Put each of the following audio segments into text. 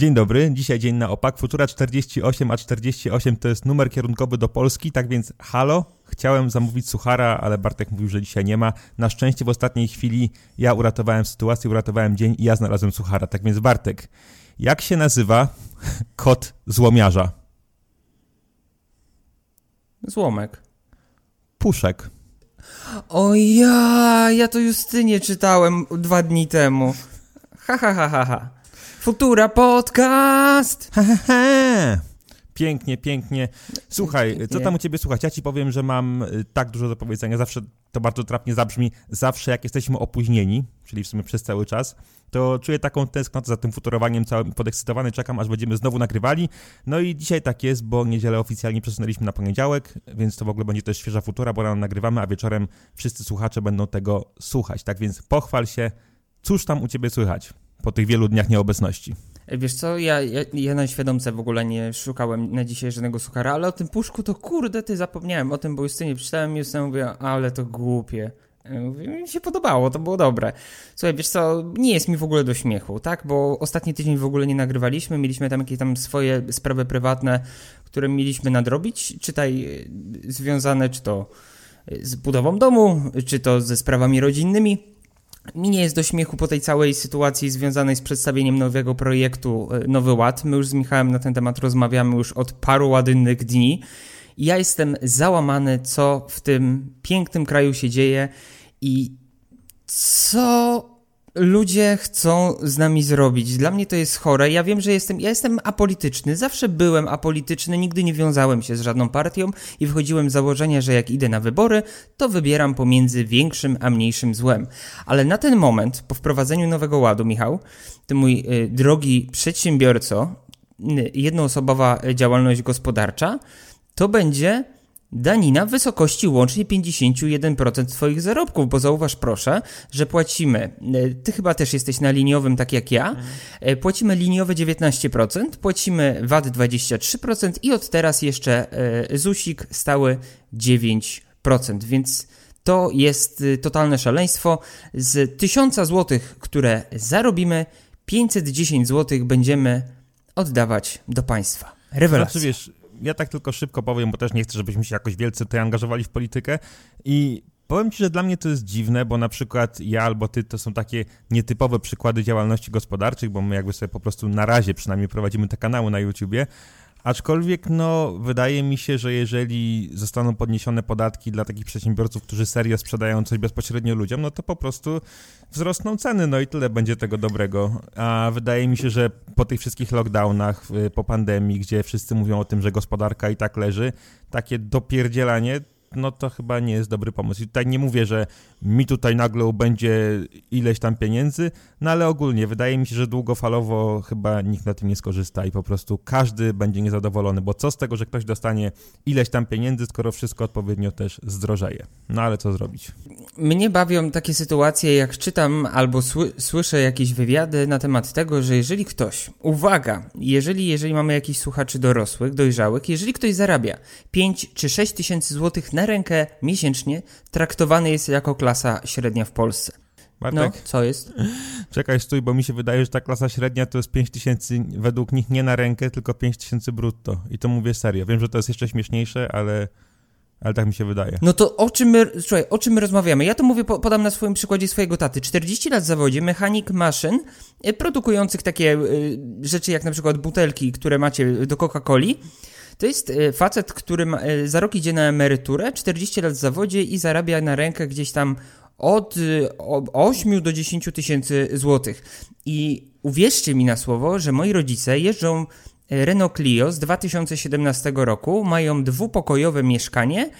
Dzień dobry, dzisiaj dzień na opak. Futura 48, a 48 to jest numer kierunkowy do Polski, tak więc halo, chciałem zamówić suchara, ale Bartek mówił, że dzisiaj nie ma. Na szczęście w ostatniej chwili ja uratowałem sytuację, uratowałem dzień i ja znalazłem suchara. Tak więc Bartek, jak się nazywa kot złomiarza? Złomek. Puszek. O ja, ja to Justynie czytałem dwa dni temu. Ha, ha, ha, ha, ha. Futura Podcast! He, he, he. Pięknie, pięknie. Słuchaj, co tam u ciebie słuchać? Ja ci powiem, że mam y, tak dużo do powiedzenia. Zawsze to bardzo trapnie zabrzmi. Zawsze jak jesteśmy opóźnieni, czyli w sumie przez cały czas, to czuję taką tęsknotę za tym futurowaniem całym podekscytowany czekam, aż będziemy znowu nagrywali. No i dzisiaj tak jest, bo niedzielę oficjalnie przesunęliśmy na poniedziałek, więc to w ogóle będzie też świeża futura, bo rano nagrywamy, a wieczorem wszyscy słuchacze będą tego słuchać. Tak więc pochwal się, cóż tam u ciebie słychać po tych wielu dniach nieobecności. Wiesz co, ja, ja, ja na świadomce w ogóle nie szukałem na dzisiaj żadnego suchara, ale o tym puszku to kurde, ty zapomniałem o tym, bo Justynie przeczytałem i mówiła, ale to głupie. Mówię, mi się podobało, to było dobre. Słuchaj, wiesz co, nie jest mi w ogóle do śmiechu, tak? Bo ostatni tydzień w ogóle nie nagrywaliśmy, mieliśmy tam jakieś tam swoje sprawy prywatne, które mieliśmy nadrobić, czytaj, związane czy to z budową domu, czy to ze sprawami rodzinnymi. Mi nie jest do śmiechu po tej całej sytuacji związanej z przedstawieniem nowego projektu Nowy Ład. My już z Michałem na ten temat rozmawiamy już od paru ładnych dni. Ja jestem załamany, co w tym pięknym kraju się dzieje i co ludzie chcą z nami zrobić. Dla mnie to jest chore. Ja wiem, że jestem, ja jestem apolityczny. Zawsze byłem apolityczny, nigdy nie wiązałem się z żadną partią i wychodziłem z założenia, że jak idę na wybory, to wybieram pomiędzy większym a mniejszym złem. Ale na ten moment, po wprowadzeniu nowego ładu, Michał, ty mój y, drogi przedsiębiorco, y, jednoosobowa działalność gospodarcza, to będzie danina w wysokości łącznie 51% Twoich zarobków, bo zauważ proszę, że płacimy, e, Ty chyba też jesteś na liniowym, tak jak ja, mhm. płacimy liniowe 19%, płacimy VAT 23% i od teraz jeszcze e, ZUSik stały 9%, więc to jest totalne szaleństwo. Z 1000 zł, które zarobimy, 510 zł będziemy oddawać do państwa. Rewelacja. Znaczy, wiesz, ja tak tylko szybko powiem, bo też nie chcę, żebyśmy się jakoś wielce tutaj angażowali w politykę. I Powiem ci, że dla mnie to jest dziwne, bo na przykład ja albo ty to są takie nietypowe przykłady działalności gospodarczych, bo my jakby sobie po prostu na razie przynajmniej prowadzimy te kanały na YouTubie, Aczkolwiek, no, wydaje mi się, że jeżeli zostaną podniesione podatki dla takich przedsiębiorców, którzy serio sprzedają coś bezpośrednio ludziom, no to po prostu wzrosną ceny, no i tyle będzie tego dobrego. A wydaje mi się, że po tych wszystkich lockdownach, po pandemii, gdzie wszyscy mówią o tym, że gospodarka i tak leży, takie dopierdzielanie no to chyba nie jest dobry pomysł. I tutaj nie mówię, że mi tutaj nagle będzie ileś tam pieniędzy, no ale ogólnie wydaje mi się, że długofalowo chyba nikt na tym nie skorzysta i po prostu każdy będzie niezadowolony, bo co z tego, że ktoś dostanie ileś tam pieniędzy, skoro wszystko odpowiednio też zdrożeje. No ale co zrobić? Mnie bawią takie sytuacje, jak czytam albo sły słyszę jakieś wywiady na temat tego, że jeżeli ktoś, uwaga, jeżeli, jeżeli mamy jakichś słuchaczy dorosłych, dojrzałych, jeżeli ktoś zarabia 5 czy 6 tysięcy złotych na rękę miesięcznie, traktowany jest jako klasa średnia w Polsce. Bartek? No, co jest? Czekaj, stój, bo mi się wydaje, że ta klasa średnia to jest 5 tysięcy według nich nie na rękę, tylko 5 tysięcy brutto. I to mówię serio. Wiem, że to jest jeszcze śmieszniejsze, ale, ale tak mi się wydaje. No to o czym my, słuchaj, o czym my rozmawiamy? Ja to mówię, podam na swoim przykładzie swojego taty. 40 lat w zawodzie, mechanik maszyn, e, produkujących takie y, rzeczy jak na przykład butelki, które macie do Coca-Coli. To jest e, facet, który ma, za rok idzie na emeryturę, 40 lat w zawodzie i zarabia na rękę gdzieś tam od 8 do 10 tysięcy złotych. I uwierzcie mi na słowo, że moi rodzice jeżdżą Renault Clio z 2017 roku, mają dwupokojowe mieszkanie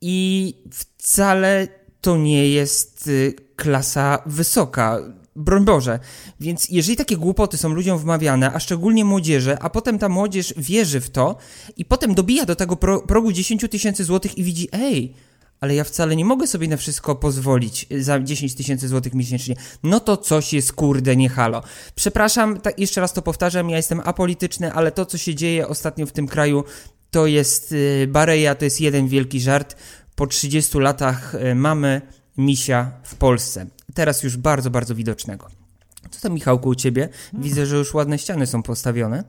i wcale to nie jest y, klasa wysoka. Broń Boże. Więc jeżeli takie głupoty są ludziom wmawiane, a szczególnie młodzieży, a potem ta młodzież wierzy w to i potem dobija do tego pro, progu 10 tysięcy złotych i widzi, ej, ale ja wcale nie mogę sobie na wszystko pozwolić za 10 tysięcy złotych miesięcznie. No to coś jest kurde nie halo. Przepraszam, tak jeszcze raz to powtarzam, ja jestem apolityczny, ale to co się dzieje ostatnio w tym kraju to jest yy, Bareja, to jest jeden wielki żart. Po 30 latach yy, mamy misia w Polsce. Teraz już bardzo, bardzo widocznego. Co tam, Michałku, u ciebie? Widzę, że już ładne ściany są postawione.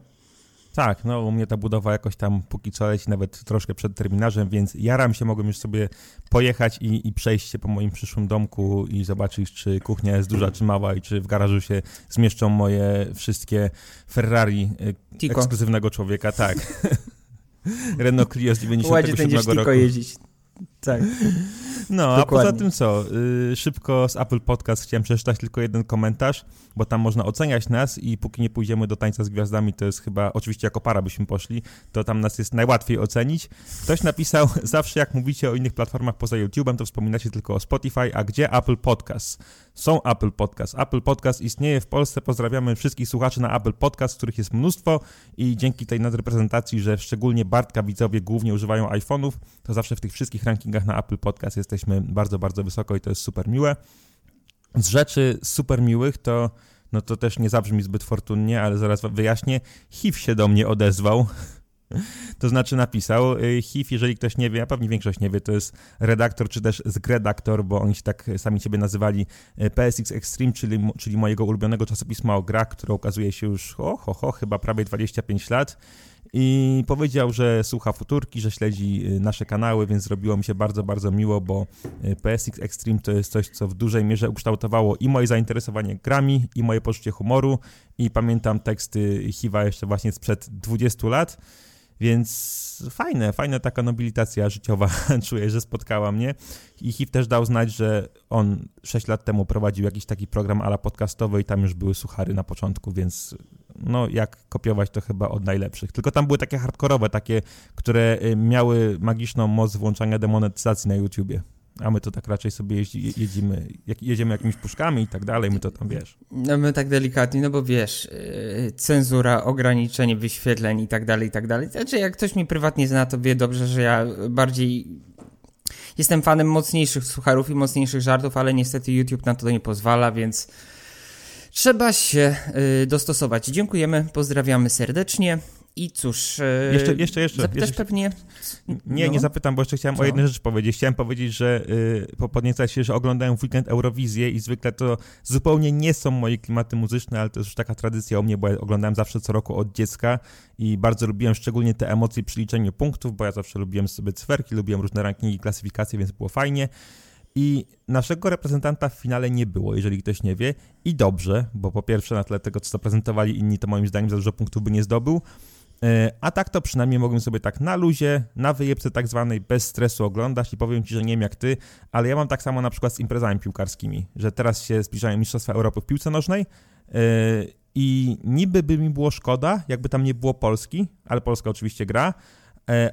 Tak, no u mnie ta budowa jakoś tam póki co leci nawet troszkę przed terminarzem, więc jaram się, mogłem już sobie pojechać i, i przejść się po moim przyszłym domku i zobaczyć, czy kuchnia jest duża, czy mała i czy w garażu się zmieszczą moje wszystkie Ferrari y, Tico. ekskluzywnego człowieka, tak. Renault Clio z Ładnie 97 będziesz roku. jeździć. Tak. No, a Dokładnie. poza tym co? Y, szybko z Apple Podcast chciałem przeczytać tylko jeden komentarz, bo tam można oceniać nas i póki nie pójdziemy do tańca z gwiazdami, to jest chyba, oczywiście jako para byśmy poszli, to tam nas jest najłatwiej ocenić. Ktoś napisał, zawsze jak mówicie o innych platformach poza YouTube'em, to wspominacie tylko o Spotify, a gdzie Apple Podcast? Są Apple Podcast. Apple Podcast istnieje w Polsce. Pozdrawiamy wszystkich słuchaczy na Apple Podcast, których jest mnóstwo i dzięki tej nadreprezentacji, że szczególnie Bartka widzowie głównie używają iPhone'ów, to zawsze w tych wszystkich rankingach na Apple Podcast jesteśmy bardzo, bardzo wysoko i to jest super miłe. Z rzeczy super miłych to, no to też nie zabrzmi zbyt fortunnie, ale zaraz wyjaśnię. HIV się do mnie odezwał. To znaczy napisał, y, HIV, jeżeli ktoś nie wie, a pewnie większość nie wie, to jest redaktor, czy też zgredaktor, bo oni się tak sami siebie nazywali, y, PSX Extreme, czyli, czyli mojego ulubionego czasopisma o grach, które ukazuje się już, o, ho, ho, chyba prawie 25 lat. I powiedział, że słucha futurki, że śledzi y, nasze kanały, więc zrobiło mi się bardzo, bardzo miło, bo y, PSX Extreme to jest coś, co w dużej mierze ukształtowało i moje zainteresowanie grami, i moje poczucie humoru. I pamiętam teksty Hiwa jeszcze właśnie sprzed 20 lat. Więc fajne, fajna taka nobilitacja życiowa czuję, że spotkała mnie. I HIV też dał znać, że on 6 lat temu prowadził jakiś taki program ala podcastowy i tam już były suchary na początku, więc no jak kopiować to chyba od najlepszych. Tylko tam były takie hardkorowe, takie, które y, miały magiczną moc włączania demonetyzacji na YouTubie. A my to tak raczej sobie jeździ, jedziemy, jedziemy jakimiś puszkami i tak dalej, my to tam wiesz. No my tak delikatnie, no bo wiesz, yy, cenzura, ograniczenie wyświetleń i tak dalej, i tak dalej. Znaczy, jak ktoś mnie prywatnie zna, to wie dobrze, że ja bardziej jestem fanem mocniejszych sucharów i mocniejszych żartów, ale niestety YouTube na to nie pozwala, więc trzeba się yy, dostosować. Dziękujemy, pozdrawiamy serdecznie. I cóż, yy, Jeszcze, jeszcze, jeszcze. zapytasz jeszcze pewnie... Nie, no. nie zapytam, bo jeszcze chciałem Co? o jednej rzeczy powiedzieć. Chciałem powiedzieć, że y, podniecać się, że oglądałem w weekend Eurowizję i zwykle to zupełnie nie są moje klimaty muzyczne, ale to jest już taka tradycja u mnie, bo ja oglądałem zawsze co roku od dziecka i bardzo lubiłem szczególnie te emocje przy liczeniu punktów, bo ja zawsze lubiłem sobie cyferki, lubiłem różne rankingi, klasyfikacje, więc było fajnie. I naszego reprezentanta w finale nie było, jeżeli ktoś nie wie. I dobrze, bo po pierwsze na tle tego, co zaprezentowali inni, to moim zdaniem za dużo punktów by nie zdobył. E, A tak to przynajmniej mogłem sobie tak na luzie, na wyjebce tak zwanej, bez stresu oglądać i powiem Ci, że nie wiem jak Ty, ale ja mam tak samo na przykład z imprezami piłkarskimi, że teraz się zbliżają Mistrzostwa Europy w piłce nożnej e, i niby by mi było szkoda, jakby tam nie było Polski, ale Polska oczywiście gra,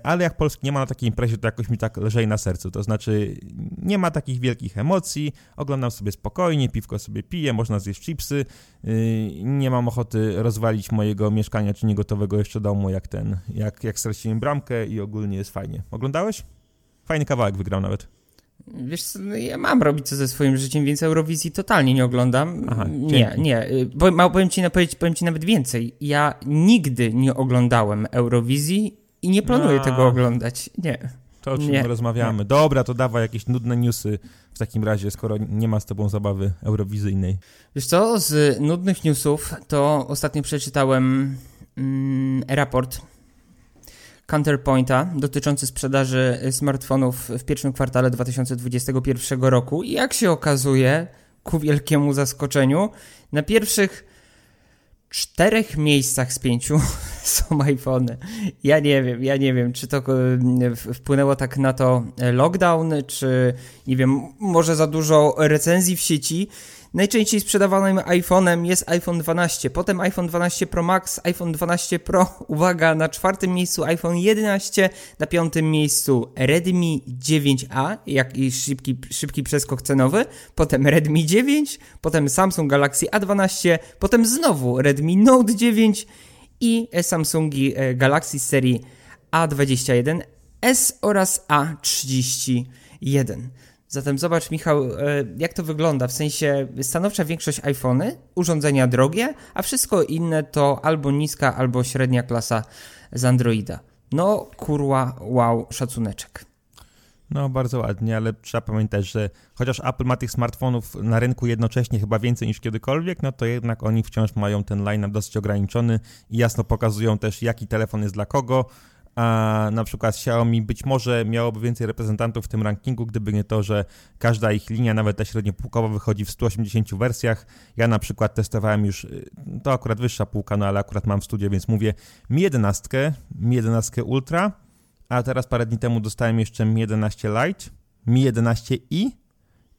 ale jak Polski nie ma na takiej imprezie, to jakoś mi tak leżej na sercu, to znaczy nie ma takich wielkich emocji, oglądam sobie spokojnie, piwko sobie piję, można zjeść chipsy, Yy, nie mam ochoty rozwalić mojego mieszkania czy niegotowego jeszcze domu jak ten, jak, jak straciłem bramkę i ogólnie jest fajnie. Oglądałeś? Fajny kawałek wygrał nawet. Wiesz co, no ja mam robić co ze swoim życiem, więc Eurowizji totalnie nie oglądam. Aha, nie, nie. y, Bo, powiem, ci, powiem, powiem ci nawet więcej. Ja nigdy nie oglądałem Eurowizji i nie planuję A. tego oglądać. Nie. To o czym Nie. rozmawiamy. Dobra, to dawaj jakieś nudne newsy w takim razie, skoro nie ma z tobą zabawy eurowizyjnej. Wiesz co, z nudnych newsów to ostatnio przeczytałem mm, raport Counterpointa dotyczący sprzedaży smartfonów w pierwszym kwartale 2021 roku i jak się okazuje, ku wielkiemu zaskoczeniu, na pierwszych czterech miejscach z pięciu są iPhony. Ja nie wiem, ja nie wiem, czy to e, wpłynęło tak na to e, lockdown, czy nie wiem, może za dużo recenzji w sieci. Najczęściej sprzedawanym iPhone'em jest iPhone 12, potem iPhone 12 Pro Max, iPhone 12 Pro, uwaga, na czwartym miejscu iPhone 11, na piątym miejscu Redmi 9A, jakiś szybki, szybki przeskok cenowy, potem Redmi 9, potem Samsung Galaxy A12, potem znowu Redmi Note 9 i Samsungi e, Galaxy serii A21S oraz A31. Zatem zobacz, Michał, e, jak to wygląda. W sensie stanowcza większość iPhony, urządzenia drogie, a wszystko inne to albo niska, albo średnia klasa z Androida. No, kurwa, wow, szacuneczek. No, bardzo ładnie, ale trzeba pamiętać, że chociaż Apple ma tych smartfonów na rynku jednocześnie chyba więcej niż kiedykolwiek, no to jednak oni wciąż mają ten line-up dosyć ograniczony i jasno pokazują też, jaki telefon jest dla kogo, a na przykład Xiaomi być może miałoby więcej reprezentantów w tym rankingu, gdyby nie to, że każda ich linia, nawet ta średniopółkowa, wychodzi w 180 wersjach. Ja na przykład testowałem już, y, to akurat wyższa półka, no ale akurat mam w studio, więc mówię Mi 11, Mi 11 Ultra, a teraz parę dni temu dostałem jeszcze Mi 11 Lite, Mi 11i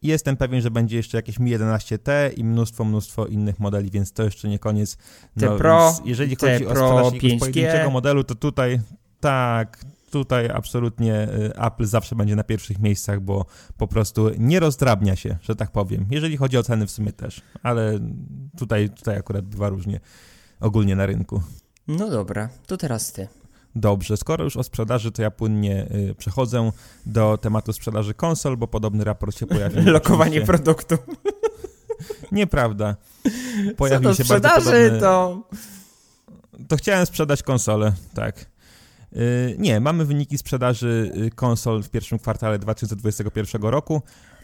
i jestem pewien, że będzie jeszcze jakieś Mi 11T i mnóstwo, mnóstwo innych modeli, więc to jeszcze nie koniec. No, Te Pro, jeżeli chodzi o Pro sprzedaż pojedynczego modelu, to tutaj tak, tutaj absolutnie y, Apple zawsze będzie na pierwszych miejscach, bo po prostu nie rozdrabnia się, że tak powiem. Jeżeli chodzi o ceny w sumie też, ale tutaj, tutaj akurat bywa różnie ogólnie na rynku. No dobra, to teraz ty. Dobrze, skoro już o sprzedaży, to ja płynnie y, przechodzę do tematu sprzedaży konsol, bo podobny raport się pojawił. Lokowanie produktu. Nieprawda. Pojawił Co do się sprzedaży, podobny... to... To chciałem sprzedać konsolę, tak. Y, nie, mamy wyniki sprzedaży y, konsol w pierwszym kwartale 2021 roku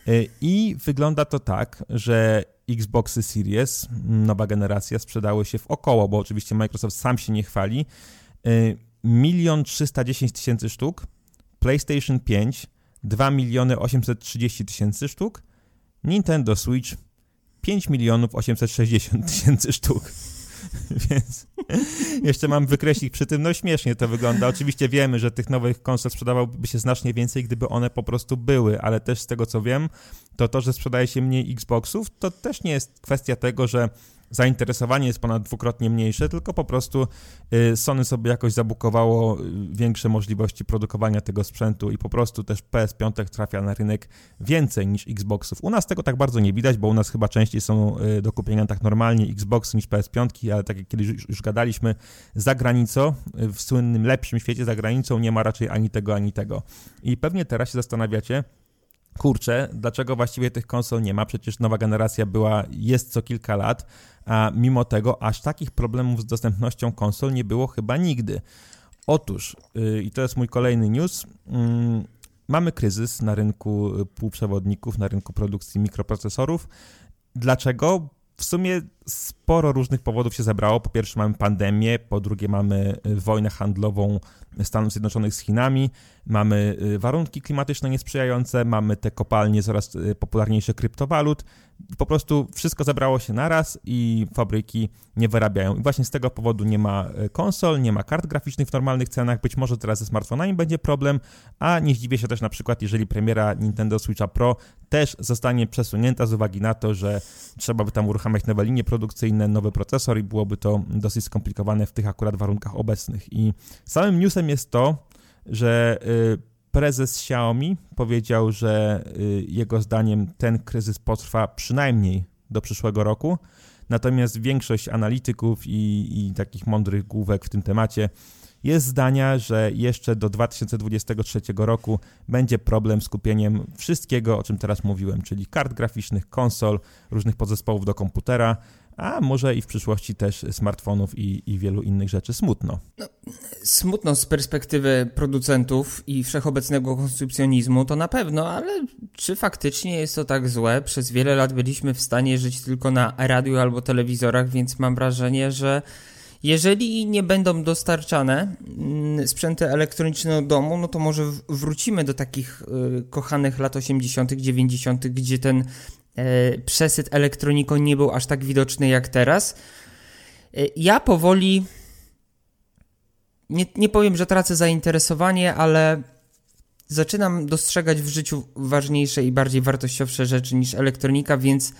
y, i wygląda to tak, że Xboxy Series, nowa generacja, sprzedały się w około, bo oczywiście Microsoft sam się nie chwali, milion 310 tysięcy sztuk, PlayStation 5 2 miliony 830 tysięcy sztuk, Nintendo Switch 5 milionów 860 tysięcy sztuk. Więc jeszcze mam wykreślić przy tym, no śmiesznie to wygląda. Oczywiście wiemy, że tych nowych konsol sprzedawałoby się znacznie więcej, gdyby one po prostu były, ale też z tego co wiem, to to, że sprzedaje się mniej Xboxów, to też nie jest kwestia tego, że zainteresowanie jest ponad dwukrotnie mniejsze, tylko po prostu y, Sony sobie jakoś zabukowało y, większe możliwości produkowania tego sprzętu i po prostu też PS5 trafia na rynek więcej niż Xboxów. U nas tego tak bardzo nie widać, bo u nas chyba częściej są y, do kupienia tak normalnie Xbox niż PS5, ale tak jak kiedyś już, już gadaliśmy, za granicą, w słynnym lepszym świecie za granicą nie ma raczej ani tego, ani tego. I pewnie teraz się zastanawiacie, kurczę, dlaczego właściwie tych konsol nie ma? Przecież nowa generacja była, jest co kilka lat, a mimo tego aż takich problemów z dostępnością konsol nie było chyba nigdy. Otóż, yy, i to jest mój kolejny news, yy, mamy kryzys na rynku półprzewodników, na rynku produkcji mikroprocesorów. Dlaczego? W sumie sporo różnych powodów się zebrało. Po pierwsze mamy pandemię, po drugie mamy y, wojnę handlową Stanów Zjednoczonych z Chinami, mamy y, warunki klimatyczne niesprzyjające, mamy te kopalnie coraz y, popularniejsze kryptowalut. Po prostu wszystko zebrało się naraz i fabryki nie wyrabiają. I właśnie z tego powodu nie ma konsol, nie ma kart graficznych w normalnych cenach. Być może teraz ze smartfonami będzie problem, a nie zdziwię się też na przykład, jeżeli premiera Nintendo Switcha Pro też zostanie przesunięta z uwagi na to, że trzeba by tam uruchamiać nowe linie produkcyjne, nowy procesor i byłoby to dosyć skomplikowane w tych akurat warunkach obecnych. I samym newsem jest to, że y, prezes Xiaomi powiedział, że y, jego zdaniem ten kryzys potrwa przynajmniej do przyszłego roku. Natomiast większość analityków i, i takich mądrych główek w tym temacie jest zdania, że jeszcze do 2023 roku będzie problem z kupieniem wszystkiego, o czym teraz mówiłem, czyli kart graficznych, konsol, różnych podzespołów do komputera, a może i w przyszłości też smartfonów i, i wielu innych rzeczy. Smutno. No, smutno z perspektywy producentów i wszechobecnego konsumpcjonizmu to na pewno, ale czy faktycznie jest to tak złe? Przez wiele lat byliśmy w stanie żyć tylko na radiu albo telewizorach, więc mam wrażenie, że jeżeli nie będą dostarczane mm, sprzęty elektroniczne do domu, no to może wrócimy do takich y, kochanych lat 80., 90., gdzie ten przesyt elektroniką nie był aż tak widoczny jak teraz. E, ja powoli. Nie, nie powiem, że tracę zainteresowanie, ale zaczynam dostrzegać w życiu ważniejsze i bardziej wartościowsze rzeczy niż elektronika, więc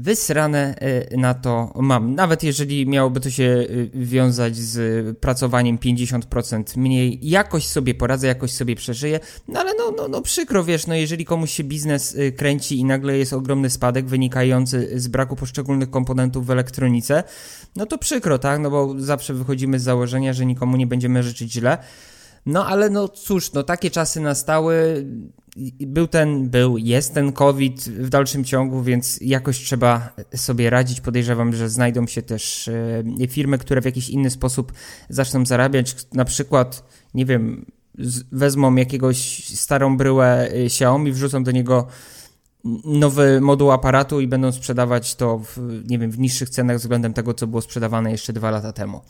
wysrane y, na to mam. Nawet jeżeli miałoby to się y, wiązać z pracowaniem 50% mniej, jakoś sobie poradzę, jakoś sobie przeżyję, no ale no, no, no przykro, wiesz, no jeżeli komuś się biznes y, kręci i nagle jest ogromny spadek wynikający z braku poszczególnych komponentów w elektronice, no to przykro, tak, no bo zawsze wychodzimy z założenia, że nikomu nie będziemy życzyć źle, no ale no cóż, no takie czasy nastały, był ten, był, jest ten COVID w dalszym ciągu, więc jakoś trzeba sobie radzić. Podejrzewam, że znajdą się też e, firmy, które w jakiś inny sposób zaczną zarabiać. Na przykład, nie wiem, wezmą jakiegoś starą bryłę y, Xiaomi, wrzucą do niego nowy moduł aparatu i będą sprzedawać to w, nie wiem, w niższych cenach względem tego, co było sprzedawane jeszcze dwa lata temu.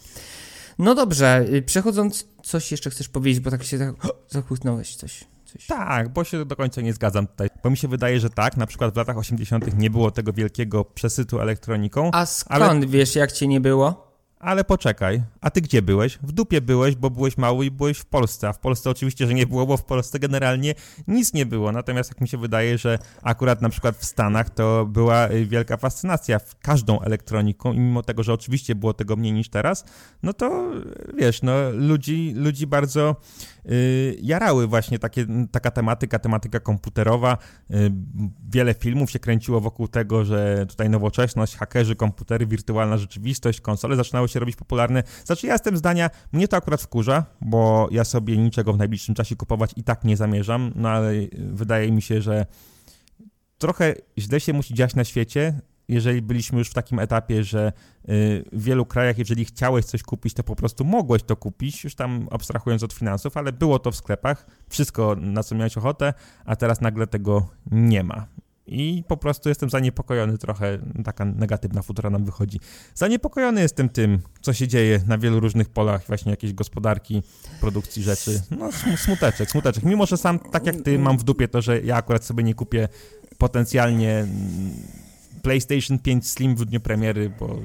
No dobrze, y, przechodząc, coś jeszcze chcesz powiedzieć, bo tak się tak, zachłysnąłeś coś. Coś. Tak, bo się do końca nie zgadzam tutaj. Bo mi się wydaje, że tak, na przykład w latach 80. nie było tego wielkiego przesytu elektroniką. A skąd ale... wiesz, jak cię nie było? Ale poczekaj, a ty gdzie byłeś? W dupie byłeś, bo byłeś mały i byłeś w Polsce, a w Polsce oczywiście, że nie było, bo w Polsce generalnie nic nie było. Natomiast jak mi się wydaje, że akurat na przykład w Stanach to była y, wielka fascynacja w każdą elektroniką i mimo tego, że oczywiście było tego mniej niż teraz, no to wiesz, no ludzi, ludzi bardzo Y, jarały właśnie takie, taka tematyka, tematyka komputerowa. Y, wiele filmów się kręciło wokół tego, że tutaj nowoczesność, hakerzy, komputery, wirtualna rzeczywistość, konsole zaczynały się robić popularne. Znaczy ja jestem zdania, mnie to akurat wkurza, bo ja sobie niczego w najbliższym czasie kupować i tak nie zamierzam, no ale wydaje mi się, że trochę źle się musi dziać na świecie, jeżeli byliśmy już w takim etapie, że y, w wielu krajach, jeżeli chciałeś coś kupić, to po prostu mogłeś to kupić, już tam abstrahując od finansów, ale było to w sklepach, wszystko na co miałeś ochotę, a teraz nagle tego nie ma. I po prostu jestem zaniepokojony trochę, taka negatywna futura nam wychodzi. Zaniepokojony jestem tym, co się dzieje na wielu różnych polach, właśnie jakiejś gospodarki, produkcji rzeczy. No smuteczek, smuteczek. Mimo, że sam, tak jak ty, mam w dupie to, że ja akurat sobie nie kupię potencjalnie PlayStation 5 Slim w dniu premiery, bo,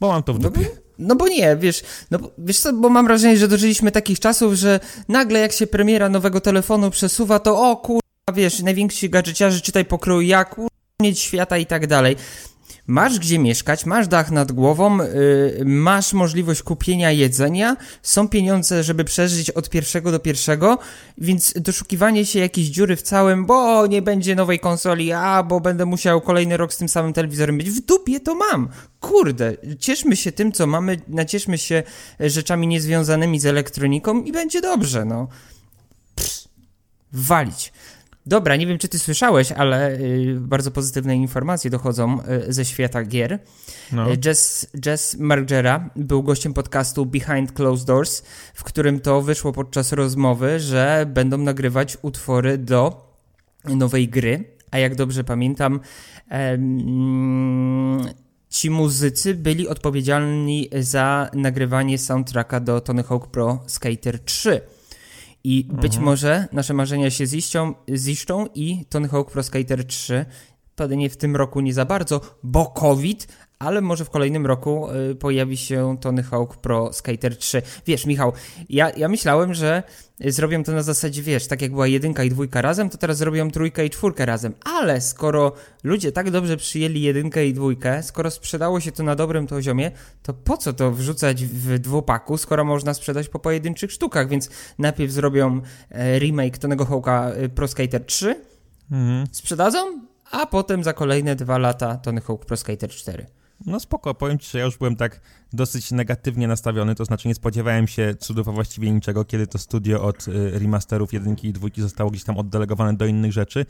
bo mam to w no dupie. No, bo nie, wiesz, no wiesz co, bo mam wrażenie, że dożyliśmy takich czasów, że nagle jak się premiera nowego telefonu przesuwa, to o kurwa, wiesz, najwięksi gadżeciarzy czytaj pokrój jak, mieć świata i tak dalej masz gdzie mieszkać, masz dach nad głową, yy, masz możliwość kupienia jedzenia, są pieniądze, żeby przeżyć od pierwszego do pierwszego, więc doszukiwanie się jakiejś dziury w całym, bo nie będzie nowej konsoli, a bo będę musiał kolejny rok z tym samym telewizorem być, w dupie to mam. Kurde, cieszmy się tym, co mamy, nacieszmy się rzeczami niezwiązanymi z elektroniką i będzie dobrze, no. Psz, walić. Dobra, nie wiem czy ty słyszałeś, ale y, bardzo pozytywne informacje dochodzą y, ze świata gier. No. Y, Jess, Jess Margera był gościem podcastu Behind Closed Doors, w którym to wyszło podczas rozmowy, że będą nagrywać utwory do nowej gry. A jak dobrze pamiętam, ci muzycy byli odpowiedzialni za nagrywanie soundtracka do Tony Hawk Pro Skater 3. I mhm. być może nasze marzenia się ziszczą, ziszczą i Tony Hawk Pro Skater 3 pewnie w tym roku nie za bardzo, bo COVID, ale może w kolejnym roku y, pojawi się Tony Hawk Pro Skater 3. Wiesz, Michał, ja, ja myślałem, że zrobią to na zasadzie, wiesz, tak jak była jedynka i dwójka razem, to teraz zrobią trójkę i czwórkę razem. Ale skoro ludzie tak dobrze przyjęli jedynkę i dwójkę, skoro sprzedało się to na dobrym poziomie, to po co to wrzucać w dwupaku, skoro można sprzedać po pojedynczych sztukach? Więc najpierw zrobią e, remake Tonego Hawka e, Pro Skater 3, mhm. sprzedadzą, a potem za kolejne dwa lata Tony Hawk Pro Skater 4. No spoko, powiem ci, że ja już byłem tak dosyć negatywnie nastawiony, to znaczy nie spodziewałem się cudów, a właściwie niczego, kiedy to studio od y, remasterów jedynki i dwójki zostało gdzieś tam oddelegowane do innych rzeczy.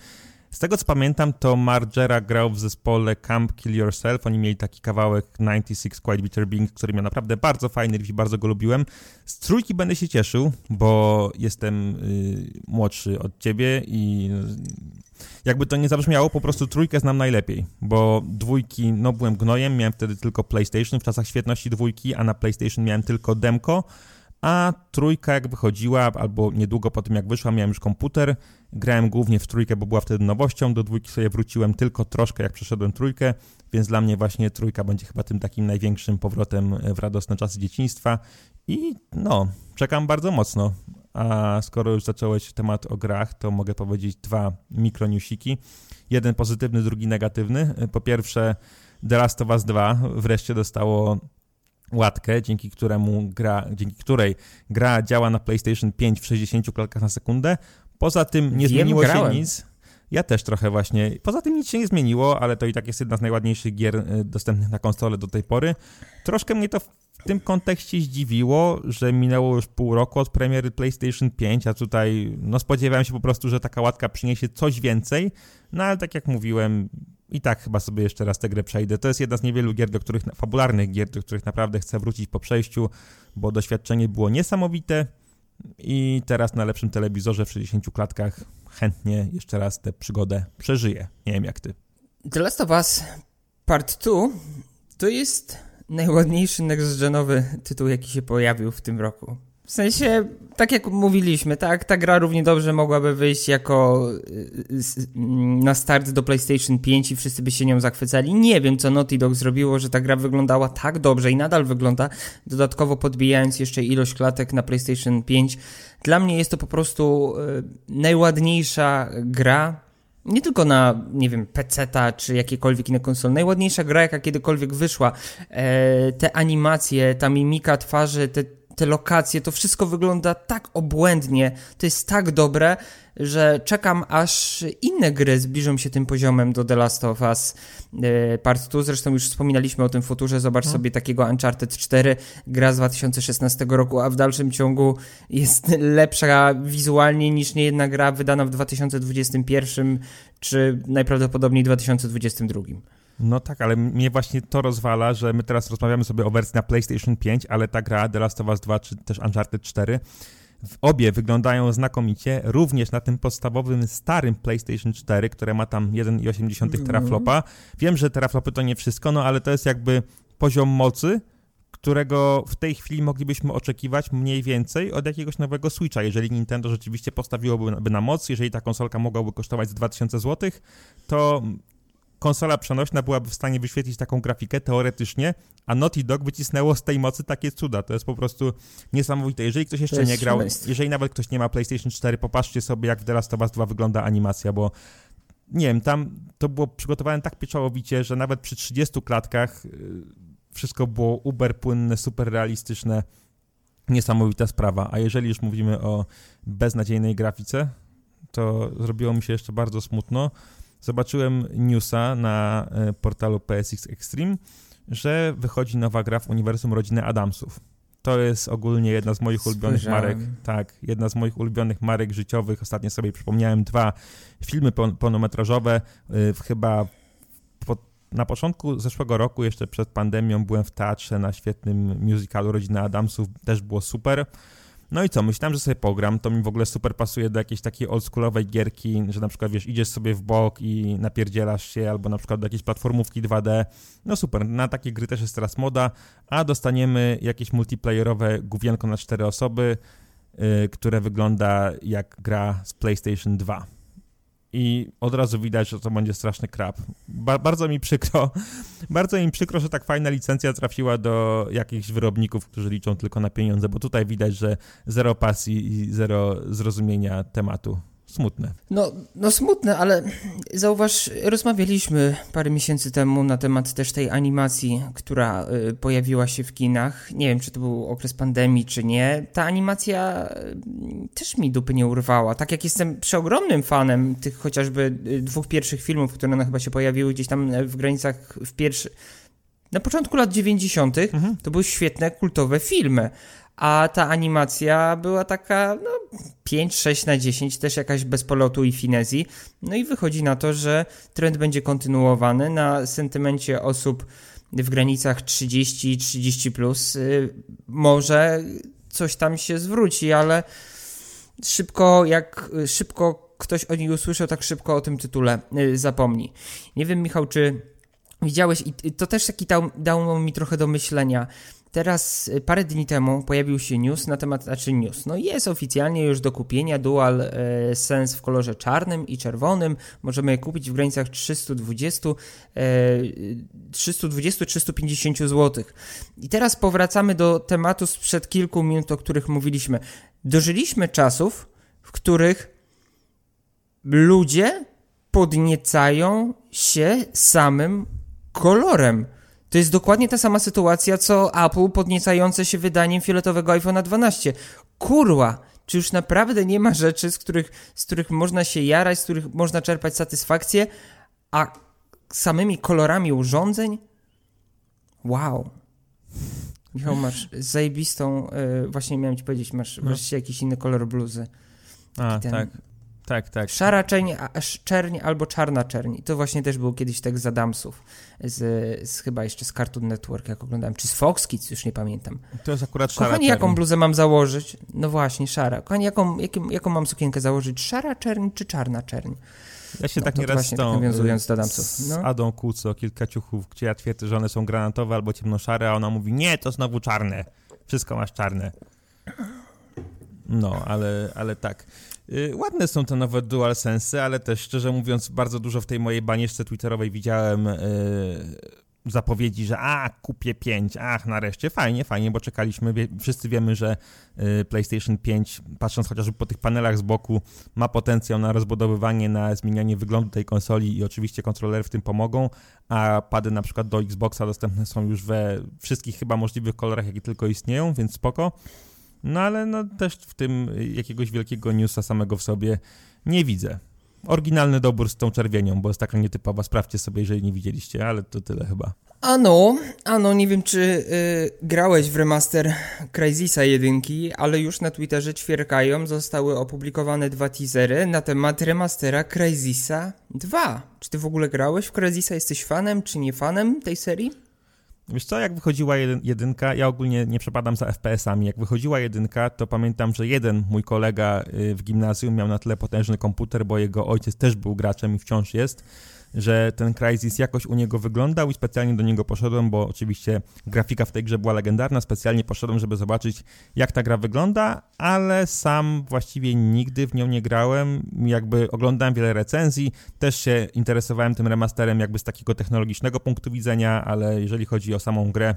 Z tego co pamiętam, to Margera grał w zespole Camp Kill Yourself. Oni mieli taki kawałek 96 Quite Bitter Being, który miał naprawdę bardzo fajny i bardzo go lubiłem. Z trójki będę się cieszył, bo jestem y, młodszy od ciebie i jakby to nie zabrzmiało, po prostu trójkę znam najlepiej, bo dwójki, no byłem gnojem, miałem wtedy tylko PlayStation w czasach świetności dwójki, a na PlayStation miałem tylko demko, a trójka jak wychodziła, albo niedługo po tym jak wyszła, miałem już komputer, grałem głównie w trójkę, bo była wtedy nowością, do dwójki sobie wróciłem tylko troszkę jak przeszedłem trójkę, więc dla mnie właśnie trójka będzie chyba tym takim największym powrotem w radosne czasy dzieciństwa i no, czekam bardzo mocno. A skoro już zacząłeś temat o grach, to mogę powiedzieć dwa mikroniusiki. Jeden pozytywny, drugi negatywny. Po pierwsze, The Last of Us 2 wreszcie dostało łatkę, dzięki któremu gra, dzięki której gra działa na PlayStation 5 w 60 klatkach na sekundę. Poza tym nie Wiem, zmieniło grałem. się nic. Ja też trochę właśnie. Poza tym nic się nie zmieniło, ale to i tak jest jedna z najładniejszych gier y, dostępnych na konsolę do tej pory. Troszkę mnie to w tym kontekście zdziwiło, że minęło już pół roku od premiery PlayStation 5, a tutaj no spodziewałem się po prostu, że taka łatka przyniesie coś więcej, no ale tak jak mówiłem, i tak chyba sobie jeszcze raz tę grę przejdę. To jest jedna z niewielu gier, do których, fabularnych gier, do których naprawdę chcę wrócić po przejściu, bo doświadczenie było niesamowite. i teraz na lepszym telewizorze w 60 klatkach chętnie jeszcze raz tę przygodę przeżyję. Nie wiem jak ty. The Last of Us Part 2 to jest najładniejszy next-genowy tytuł, jaki się pojawił w tym roku. W sensie, tak jak mówiliśmy, tak, ta gra równie dobrze mogłaby wyjść jako y, mm, na start do PlayStation 5 i wszyscy by się nią zachwycali. Nie wiem, co Naughty Dog zrobiło, że ta gra wyglądała tak dobrze i nadal wygląda, dodatkowo podbijając jeszcze ilość klatek na PlayStation 5. Dla mnie jest to po prostu y, najładniejsza gra, nie tylko na, nie wiem, PC-ta czy jakiekolwiek inne konsole. Najładniejsza gra, jaka kiedykolwiek wyszła. E, te animacje, ta mimika twarzy, te te lokacje, to wszystko wygląda tak obłędnie, to jest tak dobre, że czekam aż inne gry zbliżą się tym poziomem do The Last of Us e, Part 2. Zresztą już wspominaliśmy o tym futurze, zobacz no. sobie takiego Uncharted 4, gra z 2016 roku, a w dalszym ciągu jest lepsza wizualnie niż niejedna gra wydana w 2021 czy najprawdopodobniej 2022. No tak, ale mnie właśnie to rozwala, że my teraz rozmawiamy sobie o wersji na PlayStation 5, ale ta gra The Last of Us 2 czy też Uncharted 4 w obie wyglądają znakomicie, również na tym podstawowym starym PlayStation 4, które ma tam 1,8 mm. teraflopa. Wiem, że teraflopy to nie wszystko, no ale to jest jakby poziom mocy, którego w tej chwili moglibyśmy oczekiwać mniej więcej od jakiegoś nowego Switcha, jeżeli Nintendo rzeczywiście postawiłoby na moc, jeżeli ta konsolka mogłaby kosztować z 2000 zł, to konsola przenośna byłaby w stanie wyświetlić taką grafikę teoretycznie, a Naughty Dog wycisnęło z tej mocy takie cuda. To jest po prostu niesamowite. Jeżeli ktoś jeszcze nie grał, jeżeli nawet ktoś nie ma PlayStation 4, popatrzcie sobie, jak w The Last of Us 2 wygląda animacja, bo nie wiem, tam to było przygotowane tak pieczołowicie, że nawet przy 30 klatkach y, wszystko było uber płynne, super realistyczne. Niesamowita sprawa. A jeżeli już mówimy o beznadziejnej grafice, to zrobiło mi się jeszcze bardzo smutno zobaczyłem newsa na e, portalu PSX Extreme, że wychodzi nowa gra w uniwersum Rodziny Adamsów. To jest ogólnie jedna z moich ulubionych marek. Tak, jedna z moich ulubionych marek życiowych. Ostatnio sobie przypomniałem dwa filmy pełnometrażowe. E, chyba po, na początku zeszłego roku, jeszcze przed pandemią, byłem w teatrze na świetnym musicalu Rodziny Adamsów. Też było super. No i co, myślałem, że sobie pogram, to mi w ogóle super pasuje do jakiejś takiej oldschoolowej gierki, że na przykład, wiesz, idziesz sobie w bok i napierdzielasz się, albo na przykład do jakiejś platformówki 2D. No super, na takie gry też jest teraz moda, a dostaniemy jakieś multiplayerowe główienko na cztery osoby, yy, które wygląda jak gra z PlayStation 2 i od razu widać, że to będzie straszny krab. Ba bardzo mi przykro, bardzo mi przykro, że tak fajna licencja trafiła do jakichś wyrobników, którzy liczą tylko na pieniądze, bo tutaj widać, że zero pasji i zero zrozumienia tematu smutne. No, no smutne, ale zauważ, rozmawialiśmy parę miesięcy temu na temat też tej animacji, która y, pojawiła się w kinach. Nie wiem, czy to był okres pandemii, czy nie. Ta animacja y, też mi dupy nie urwała. Tak jak jestem przeogromnym fanem tych chociażby y, dwóch pierwszych filmów, które one chyba się pojawiły gdzieś tam w granicach w pierwszy... Na początku lat 90. Mhm. to były świetne, kultowe filmy a ta animacja była taka, no, 5-6 na 10, też jakaś bez polotu i finezji. No i wychodzi na to, że trend będzie kontynuowany na sentymencie osób w granicach 30-30 plus. Y, może coś tam się zwróci, ale szybko, jak szybko ktoś o niej usłyszał, tak szybko o tym tytule y, zapomni. Nie wiem, Michał, czy widziałeś, i to też taki dał, dał mi trochę do myślenia. Teraz y, parę dni temu pojawił się news na temat, znaczy news, no jest oficjalnie już do kupienia Dual e, Sense w kolorze czarnym i czerwonym. Możemy je kupić w granicach 320, e, 320-350 zł. I teraz powracamy do tematu sprzed kilku minut, o których mówiliśmy. Dożyliśmy czasów, w których ludzie podniecają się samym kolorem. To jest dokładnie ta sama sytuacja, co Apple podniecające się wydaniem fioletowego iPhone'a 12. Kurwa! Czy już naprawdę nie ma rzeczy, z których, z których można się jarać, z których można czerpać satysfakcję, a samymi kolorami urządzeń? Wow. Michał, masz zajebistą, yy, właśnie miałem ci powiedzieć, masz no. wreszcie jakiś inny kolor bluzy. A, ten... tak. Tak, tak. Szara czerń, czerń albo czarna czerń. To właśnie też był kiedyś tekst z Adamsów, z, z chyba jeszcze z Cartoon Network, jak oglądałem, czy z Fox Kids, już nie pamiętam. To jest akurat szara Kochani, czerń. jaką bluzę mam założyć? No właśnie, szara. Kochani, jaką, jakim, jaką mam sukienkę założyć? Szara czerń czy czarna czerń? Ja się No, tak nieraz właśnie z tą, tak nawiązując y, do Adamsów. z No. Adą kłócę o kilka ciuchów, gdzie ja twierdzę, że one są granatowe albo ciemnoszare, a ona mówi, nie, to znowu czarne. Wszystko masz czarne. No, ale, ale tak. Y, ładne są te nowe DualSense, ale też szczerze mówiąc bardzo dużo w tej mojej banieczce twitterowej widziałem y, zapowiedzi, że a, kupię 5, ach, nareszcie. Fajnie, fajnie, bo czekaliśmy. Wie, wszyscy wiemy, że y, PlayStation 5, patrząc chociażby po tych panelach z boku, ma potencjał na rozbudowywanie, na zmienianie wyglądu tej konsoli i oczywiście kontrolery w tym pomogą, a pady na przykład do Xboxa dostępne są już we wszystkich chyba możliwych kolorach, jakie tylko istnieją, więc spoko. No ale no też w tym jakiegoś wielkiego newsa samego w sobie nie widzę. Oryginalny dobór z tą czerwienią, bo jest taka nietypowa. Sprawdźcie sobie, jeżeli nie widzieliście, ale to tyle chyba. Ano, ano, nie wiem czy y, grałeś w remaster Crysisa 1, ale już na Twitterze ćwierkają, zostały opublikowane dwa teasery na temat remastera Crysisa 2. Czy ty w ogóle grałeś w Crysisa? Jesteś fanem czy nie fanem tej serii? Wiesz co, jak wychodziła jedyn, jedynka, ja ogólnie nie przepadam za FPS-ami, jak wychodziła jedynka, to pamiętam, że jeden mój kolega y, w gimnazjum miał na tyle potężny komputer, bo jego ojciec też był graczem i wciąż jest, że ten Crysis jakoś u niego wyglądał i specjalnie do niego poszedłem, bo oczywiście grafika w tej grze była legendarna, specjalnie poszedłem, żeby zobaczyć jak ta gra wygląda, ale sam właściwie nigdy w nią nie grałem, jakby oglądałem wiele recenzji, też się interesowałem tym remasterem jakby z takiego technologicznego punktu widzenia, ale jeżeli chodzi o samą grę,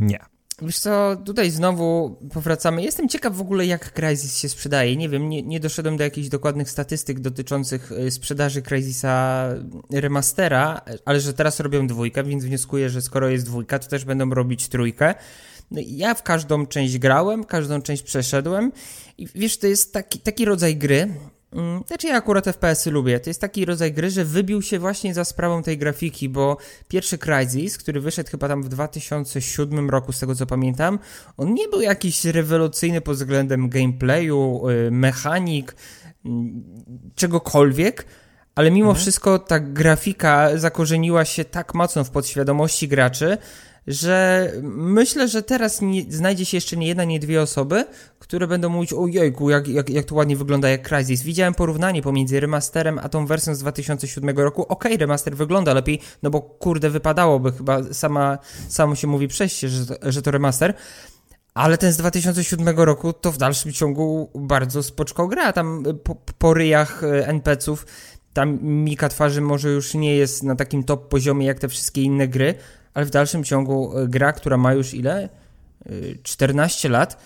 nie. Wiesz co, tutaj znowu powracamy. Jestem ciekaw w ogóle, jak Crysis się sprzedaje. Nie wiem, nie, nie doszedłem do jakichś dokładnych statystyk dotyczących y, sprzedaży Crysisa remastera, ale że teraz robią dwójkę, więc wnioskuję, że skoro jest dwójka, to też będą robić trójkę. No ja w każdą część grałem, każdą część przeszedłem i wiesz, to jest taki, taki rodzaj gry, Znaczy ja akurat FPS-y lubię. To jest taki rodzaj gry, że wybił się właśnie za sprawą tej grafiki, bo pierwszy Crysis, który wyszedł chyba tam w 2007 roku, z tego co pamiętam, on nie był jakiś rewolucyjny pod względem gameplayu, y, mechanik, mm, czegokolwiek, ale mimo Mhm. wszystko ta grafika zakorzeniła się tak mocno w podświadomości graczy, że myślę, że teraz nie, znajdzie się jeszcze nie jedna, nie dwie osoby, które będą mówić, ojejku, jak, jak, jak to ładnie wygląda jak Crysis. Widziałem porównanie pomiędzy remasterem a tą wersją z 2007 roku. Okej, remaster wygląda lepiej, no bo kurde, wypadałoby chyba, sama, samo się mówi przejście, że, że to remaster. Ale ten z 2007 roku to w dalszym ciągu bardzo spoczko gra. Tam y, po, po ryjach y, NPC-ów tam mika twarzy może już nie jest na takim top poziomie jak te wszystkie inne gry, ale w dalszym ciągu y, gra, która ma już ile? Y, 14 lat.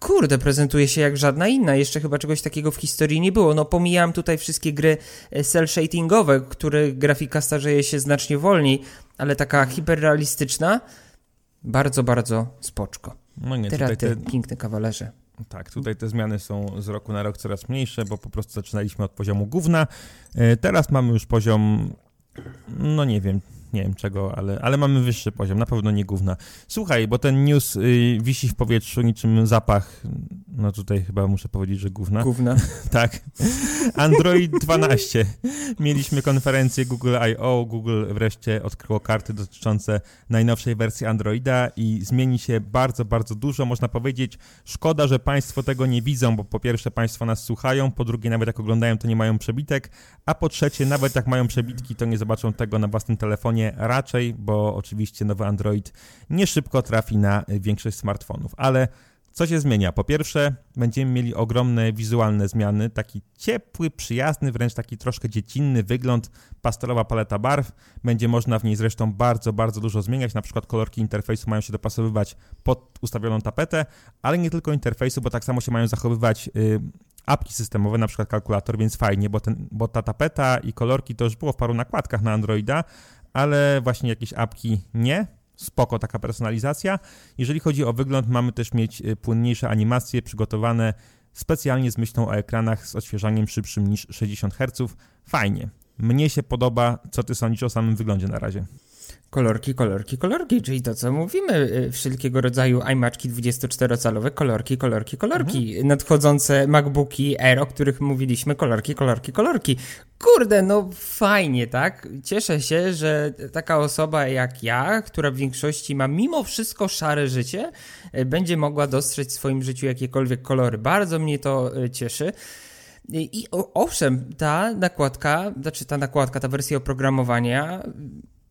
Kurde, prezentuje się jak żadna inna. Jeszcze chyba czegoś takiego w historii nie było. No pomijam tutaj wszystkie gry e, cel-shadingowe, których grafika starzeje się znacznie wolniej, ale taka hiperrealistyczna, bardzo, bardzo spoczko. No nie, Teraz te, piękny kawalerze. tak, tutaj te zmiany są z roku na rok coraz mniejsze, bo po prostu zaczynaliśmy od poziomu gówna. E, Teraz mamy już poziom, no nie wiem, nie wiem czego, ale, ale mamy wyższy poziom, na pewno nie gówna. Słuchaj, bo ten news y, wisi w powietrzu niczym zapach, no tutaj chyba muszę powiedzieć, że gówna. Gówna. Tak. Android 12. Mieliśmy konferencję Google I.O. Google wreszcie odkryło karty dotyczące najnowszej wersji Androida i zmieni się bardzo, bardzo dużo. Można powiedzieć, szkoda, że Państwo tego nie widzą, bo po pierwsze Państwo nas słuchają, po drugie nawet jak oglądają, to nie mają przebitek, a po trzecie nawet jak mają przebitki, to nie zobaczą tego na własnym telefonie raczej, bo oczywiście nowy Android nie szybko trafi na większość smartfonów, ale co się zmienia? Po pierwsze, będziemy mieli ogromne wizualne zmiany, taki ciepły, przyjazny, wręcz taki troszkę dziecinny wygląd, pastelowa paleta barw. Będzie można w niej zresztą bardzo, bardzo dużo zmieniać, na przykład kolorki interfejsu mają się dopasowywać pod ustawioną tapetę, ale nie tylko interfejsu, bo tak samo się mają zachowywać y, apki systemowe, na przykład kalkulator, więc fajnie, bo, ten, bo ta tapeta i kolorki to już było w paru nakładkach na Androida, ale właśnie jakieś apki nie. Spoko taka personalizacja. Jeżeli chodzi o wygląd, mamy też mieć y, płynniejsze animacje przygotowane specjalnie z myślą o ekranach z odświeżaniem szybszym niż 60 Hz. Fajnie. Mnie się podoba. Co ty sądzisz o samym wyglądzie na razie? Kolorki, kolorki, kolorki, czyli to, co mówimy, y, wszelkiego rodzaju iMaczki 24-calowe, kolorki, kolorki, kolorki. Mhm. Nadchodzące MacBooki Air, o których mówiliśmy, kolorki, kolorki, kolorki. Kurde, no fajnie, tak? Cieszę się, że taka osoba jak ja, która w większości ma mimo wszystko szare życie, y, będzie mogła dostrzec w swoim życiu jakiekolwiek kolory. Bardzo mnie to y, cieszy. I, i owszem, ta nakładka, znaczy ta nakładka, ta wersja oprogramowania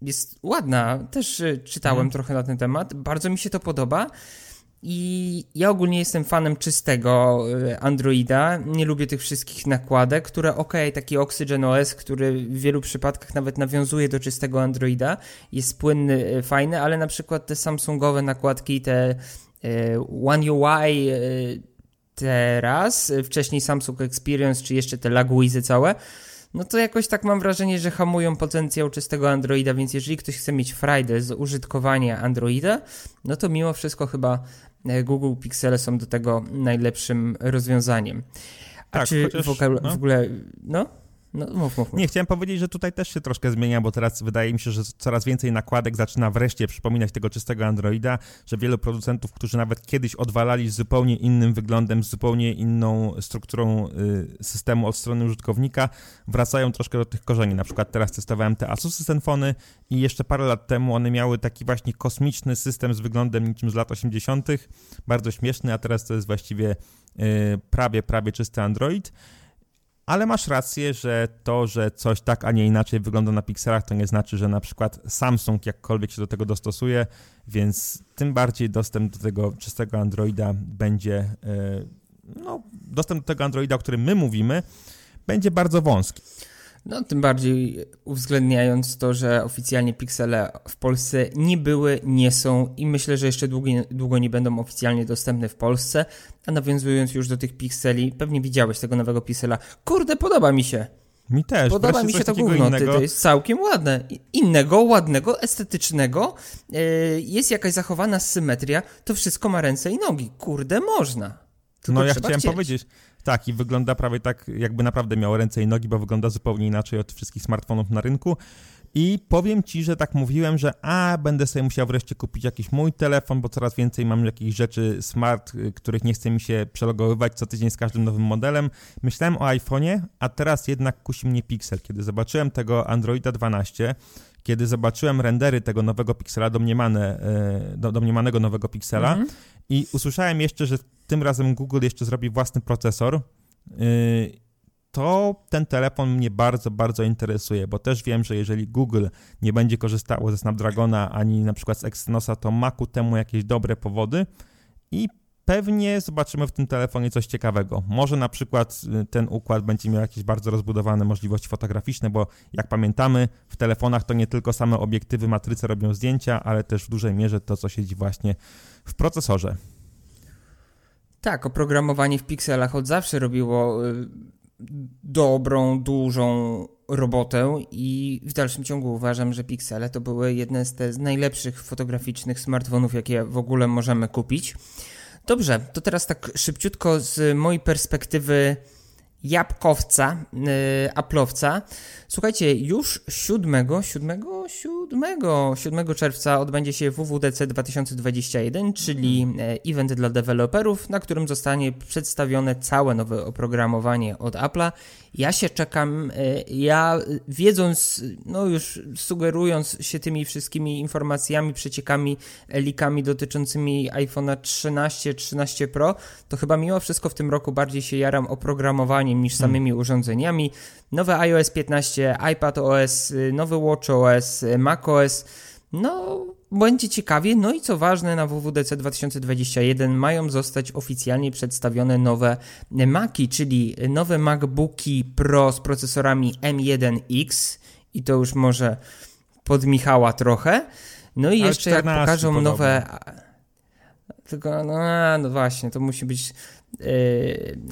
jest ładna. Też e, czytałem mhm. trochę na ten temat. Bardzo mi się to podoba. I ja ogólnie jestem fanem czystego e, Androida. Nie lubię tych wszystkich nakładek, które ok, taki Oxygen OS, który w wielu przypadkach nawet nawiązuje do czystego Androida, jest płynny, e, fajny, ale na przykład te Samsungowe nakładki, te One UI teraz, wcześniej Samsung Experience, czy jeszcze te Lagwizy całe, no to jakoś tak mam wrażenie, że hamują potencjał czystego Androida, więc jeżeli ktoś chce mieć frajdę z użytkowania Androida, no to mimo wszystko chyba e, Google Pixele są do tego najlepszym rozwiązaniem. A tak, czy chociaż, w, ogóle, no. w ogóle, no? No, mów, mów, mów. Nie, chciałem powiedzieć, że tutaj też się troszkę zmienia, bo teraz wydaje mi się, że coraz więcej nakładek zaczyna wreszcie przypominać tego czystego Androida, że wielu producentów, którzy nawet kiedyś odwalali z zupełnie innym wyglądem, z zupełnie inną strukturą y, systemu od strony użytkownika, wracają troszkę do tych korzeni. Na przykład teraz testowałem te Asusy Zenfony i jeszcze parę lat temu one miały taki właśnie kosmiczny system z wyglądem niczym z lat 80., bardzo śmieszny, a teraz to jest właściwie y, prawie, prawie czysty Android. Ale masz rację, że to, że coś tak, a nie inaczej wygląda na pikselach, to nie znaczy, że na przykład Samsung jakkolwiek się do tego dostosuje, więc tym bardziej dostęp do tego czystego Androida będzie, e, no, dostęp do tego Androida, o którym my mówimy, będzie bardzo wąski. No, tym bardziej uwzględniając to, że oficjalnie piksele w Polsce nie były, nie są i myślę, że jeszcze długo, długo nie będą oficjalnie dostępne w Polsce. A nawiązując już do tych pikseli, pewnie widziałeś tego nowego piksela. Kurde, podoba mi się. Mi też. Podoba mi się to gówno, to jest całkiem ładne. Innego, ładnego, estetycznego. Yy, jest jakaś zachowana symetria, to wszystko ma ręce i nogi. Kurde, można. Tylko no ja chciałem chcieć. powiedzieć, tak, i wygląda prawie tak, jakby naprawdę miał ręce i nogi, bo wygląda zupełnie inaczej od wszystkich smartfonów na rynku. I powiem ci, że tak mówiłem, że a będę sobie musiał wreszcie kupić jakiś mój telefon, bo coraz więcej mam jakichś rzeczy smart, y, których nie chce mi się przelogowywać co tydzień z każdym nowym modelem. Myślałem o iPhone'ie, a teraz jednak kusi mnie Pixel. Kiedy zobaczyłem tego Androida 12, kiedy zobaczyłem rendery tego nowego Pixela, domniemane, e, domniemanego nowego Pixela mhm. I usłyszałem jeszcze, że tym razem Google jeszcze zrobi własny procesor, y, to ten telefon mnie bardzo, bardzo interesuje, bo też wiem, że jeżeli Google nie będzie korzystało ze Snapdragona ani na przykład z Exynosa, to ma ku temu jakieś dobre powody. I pewnie zobaczymy w tym telefonie coś ciekawego. Może na przykład y, ten układ będzie miał jakieś bardzo rozbudowane możliwości fotograficzne, bo jak pamiętamy, w telefonach to nie tylko same obiektywy, matryce robią zdjęcia, ale też w dużej mierze to, co siedzi właśnie w procesorze. Tak, oprogramowanie w pikselach od zawsze robiło y, dobrą, dużą robotę i w dalszym ciągu uważam, że piksele to były jedne z, te, z najlepszych fotograficznych smartfonów, jakie w ogóle możemy kupić. Dobrze, to teraz tak szybciutko z mojej perspektywy jabłkowca, yy, aplowca. Słuchajcie, już 7, 7, 7, 7 czerwca odbędzie się WWDC 2021, czyli mhm. e, event dla deweloperów, na którym zostanie przedstawione całe nowe oprogramowanie od Apple'a. Ja się czekam, e, ja wiedząc, no już sugerując się tymi wszystkimi informacjami, przeciekami, likami dotyczącymi iPhone'a 13, 13 Pro, to chyba mimo wszystko w tym roku bardziej się jaram niż hmm. samymi hmm. urządzeniami. Nowe iOS 15, iPad OS, nowy Watch OS, Mac OS, no będzie ciekawie. No i co ważne, na WWDC 2021 mają zostać oficjalnie przedstawione nowe Maci, czyli nowe MacBooki Pro z procesorami M1X i to już może pod Michała trochę. No i jeszcze jak pokażą podobno. nowe... Tylko, no, no właśnie, to musi być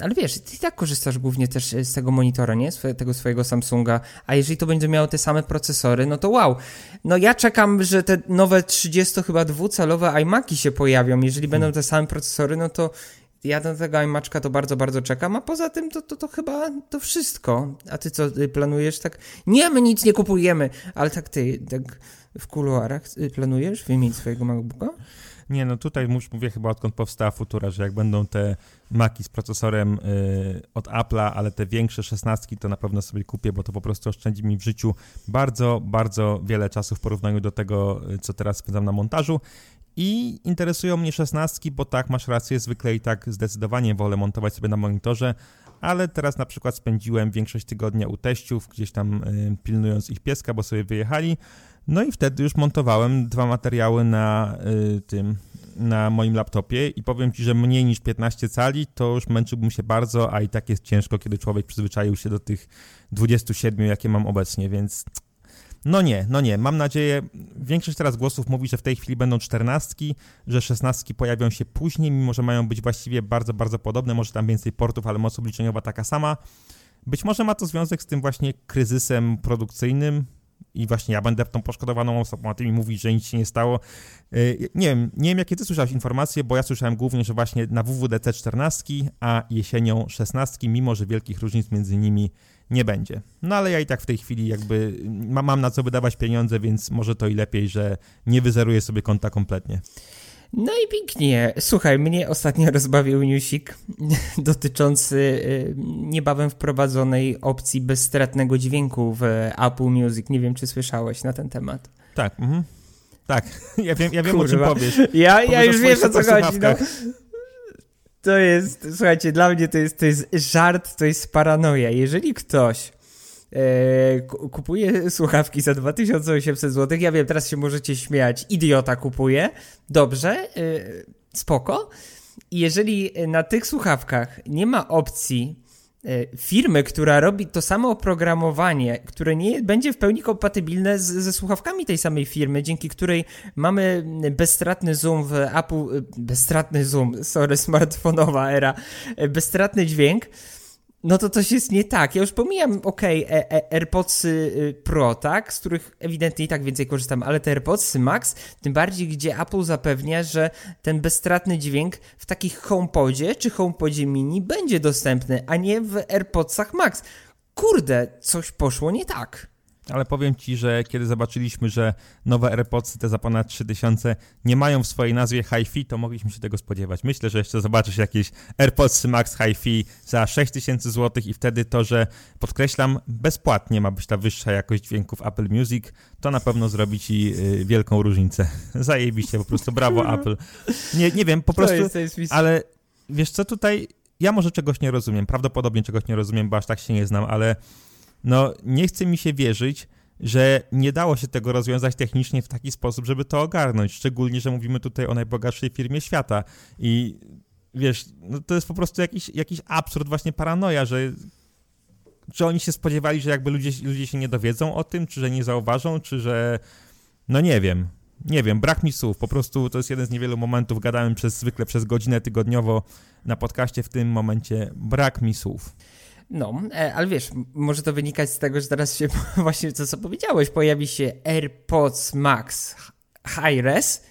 ale wiesz, ty i tak korzystasz głównie też z tego monitora, nie? Z tego swojego Samsunga. A jeżeli to będzie miało te same procesory, no to wow. No ja czekam, że te nowe 30 chyba dwucalowe iMaki się pojawią. Jeżeli będą te same procesory, no to ja do tego iMaczka to bardzo, bardzo czekam, a poza tym to, to, to chyba to wszystko. A ty co, ty planujesz tak? Nie, my nic nie kupujemy, ale tak ty, tak w kuluarach y, planujesz wymienić swojego MacBooka? Nie, no tutaj mówię chyba odkąd powstała Futura, że jak będą te Maki z procesorem y, od Apple'a, ale te większe szesnastki, to na pewno sobie kupię, bo to po prostu oszczędzi mi w życiu bardzo, bardzo wiele czasu w porównaniu do tego, y, co teraz spędzam na montażu. I interesują mnie szesnastki, bo tak, masz rację, zwykle i tak zdecydowanie wolę montować sobie na monitorze, ale teraz na przykład spędziłem większość tygodnia u teściów, gdzieś tam y, pilnując ich pieska, bo sobie wyjechali. No i wtedy już montowałem dwa materiały na y, tym, na moim laptopie i powiem Ci, że mniej niż 15 cali to już męczyłbym się bardzo, a i tak jest ciężko, kiedy człowiek przyzwyczaił się do tych 27, jakie mam obecnie, więc no nie, no nie. Mam nadzieję, większość teraz głosów mówi, że w tej chwili będą czternastki, że szesnastki pojawią się później, mimo że mają być właściwie bardzo, bardzo podobne, może tam więcej portów, ale moc obliczeniowa taka sama. Być może ma to związek z tym właśnie kryzysem produkcyjnym, i właśnie ja będę tą poszkodowaną osobą, a ty mi mówisz, że nic się nie stało. Y, nie wiem, nie wiem jakie ty słyszałeś informacje, bo ja słyszałem głównie, że właśnie na WWDC 14, a jesienią 16, mimo że wielkich różnic między nimi nie będzie. No ale ja i tak w tej chwili jakby mam na co wydawać pieniądze, więc może to i lepiej, że nie wyzeruję sobie konta kompletnie. No i pięknie. Słuchaj, mnie ostatnio rozbawił newsik dotyczący y, niebawem wprowadzonej opcji bezstratnego dźwięku w Apple Music. Nie wiem, czy słyszałeś na ten temat. Tak, mhm. tak. Ja wiem, ja wiem o czym powiesz. Ja, ja już wiem, o co chodzi. No. To jest, słuchajcie, dla mnie to jest, to jest żart, to jest paranoja. Jeżeli ktoś kupuje słuchawki za 2800 zł, ja wiem, teraz się możecie śmiać, idiota kupuje, dobrze, e, spoko. Jeżeli na tych słuchawkach nie ma opcji E, firmy, która robi to samo oprogramowanie, które nie będzie w pełni kompatybilne z, ze słuchawkami tej samej firmy, dzięki której mamy bezstratny zoom w Apple, e, bezstratny zoom, sorry, smartfonowa era, e, bezstratny dźwięk, no to coś jest nie tak. Ja już pomijam, okej, okay, e, e, AirPodsy y, Pro, tak, z których ewidentnie i tak więcej korzystam, ale te AirPodsy Max, tym bardziej, gdzie Apple zapewnia, że ten bezstratny dźwięk w takich HomePodzie czy HomePodzie Mini będzie dostępny, a nie w AirPodsach Max. Kurde, coś poszło nie tak ale powiem Ci, że kiedy zobaczyliśmy, że nowe AirPodsy te za ponad 3000 nie mają w swojej nazwie Hi-Fi, to mogliśmy się tego spodziewać. Myślę, że jeszcze zobaczysz jakieś AirPodsy Max Hi-Fi za 6000 zł i wtedy to, że podkreślam, bezpłatnie ma być ta wyższa jakość dźwięków Apple Music, to na pewno zrobi Ci y, wielką różnicę. Zajebiście, po prostu brawo Apple. Nie, nie wiem, po prostu, ale wiesz co, tutaj ja może czegoś nie rozumiem, prawdopodobnie czegoś nie rozumiem, bo aż tak się nie znam, ale no nie chce mi się wierzyć, że nie dało się tego rozwiązać technicznie w taki sposób, żeby to ogarnąć. Szczególnie, że mówimy tutaj o najbogatszej firmie świata. I wiesz, no to jest po prostu jakiś, jakiś absurd, właśnie paranoja, że czy oni się spodziewali, że jakby ludzie, ludzie się nie dowiedzą o tym, czy że nie zauważą, czy że. No nie wiem. Nie wiem, brak mi słów. Po prostu to jest jeden z niewielu momentów. Gadałem przez zwykle przez godzinę tygodniowo na podcaście. W tym momencie brak mi słów. No, e, ale wiesz, może to wynikać z tego, że teraz się właśnie to, co powiedziałeś, pojawi się AirPods Max High Res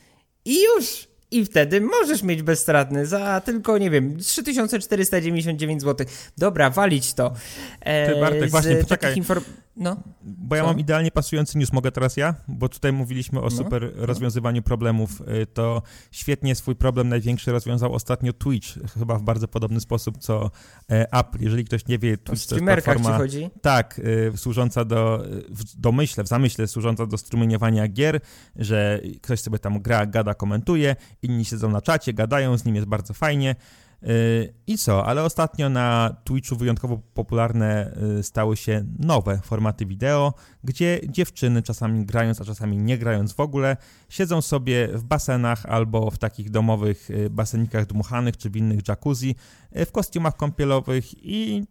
i już i wtedy możesz mieć bezstratny za tylko, nie wiem, 3499 zł. Dobra, walić to. E, Ty Bartek, właśnie, poczekaj. Inform... No. Bo ja Co? mam idealnie pasujący news, mogę teraz ja? Bo tutaj mówiliśmy o no, super no. rozwiązywaniu problemów. Y, to świetnie swój problem największy rozwiązał ostatnio Twitch, chyba w bardzo podobny sposób co e, Apple. Jeżeli ktoś nie wie, Twitch to jest platforma... chodzi? Tak, y, służąca do, w domyśle, w zamyśle służąca do strumieniowania gier, że ktoś sobie tam gra, gada, komentuje, inni siedzą na czacie, gadają, z nim jest bardzo fajnie. I co? Ale ostatnio na Twitchu wyjątkowo popularne y, stały się nowe formaty wideo, gdzie dziewczyny czasami grając, a czasami nie grając w ogóle, siedzą sobie w basenach albo w takich domowych y, basenikach dmuchanych czy w innych jacuzzi y, w kostiumach kąpielowych i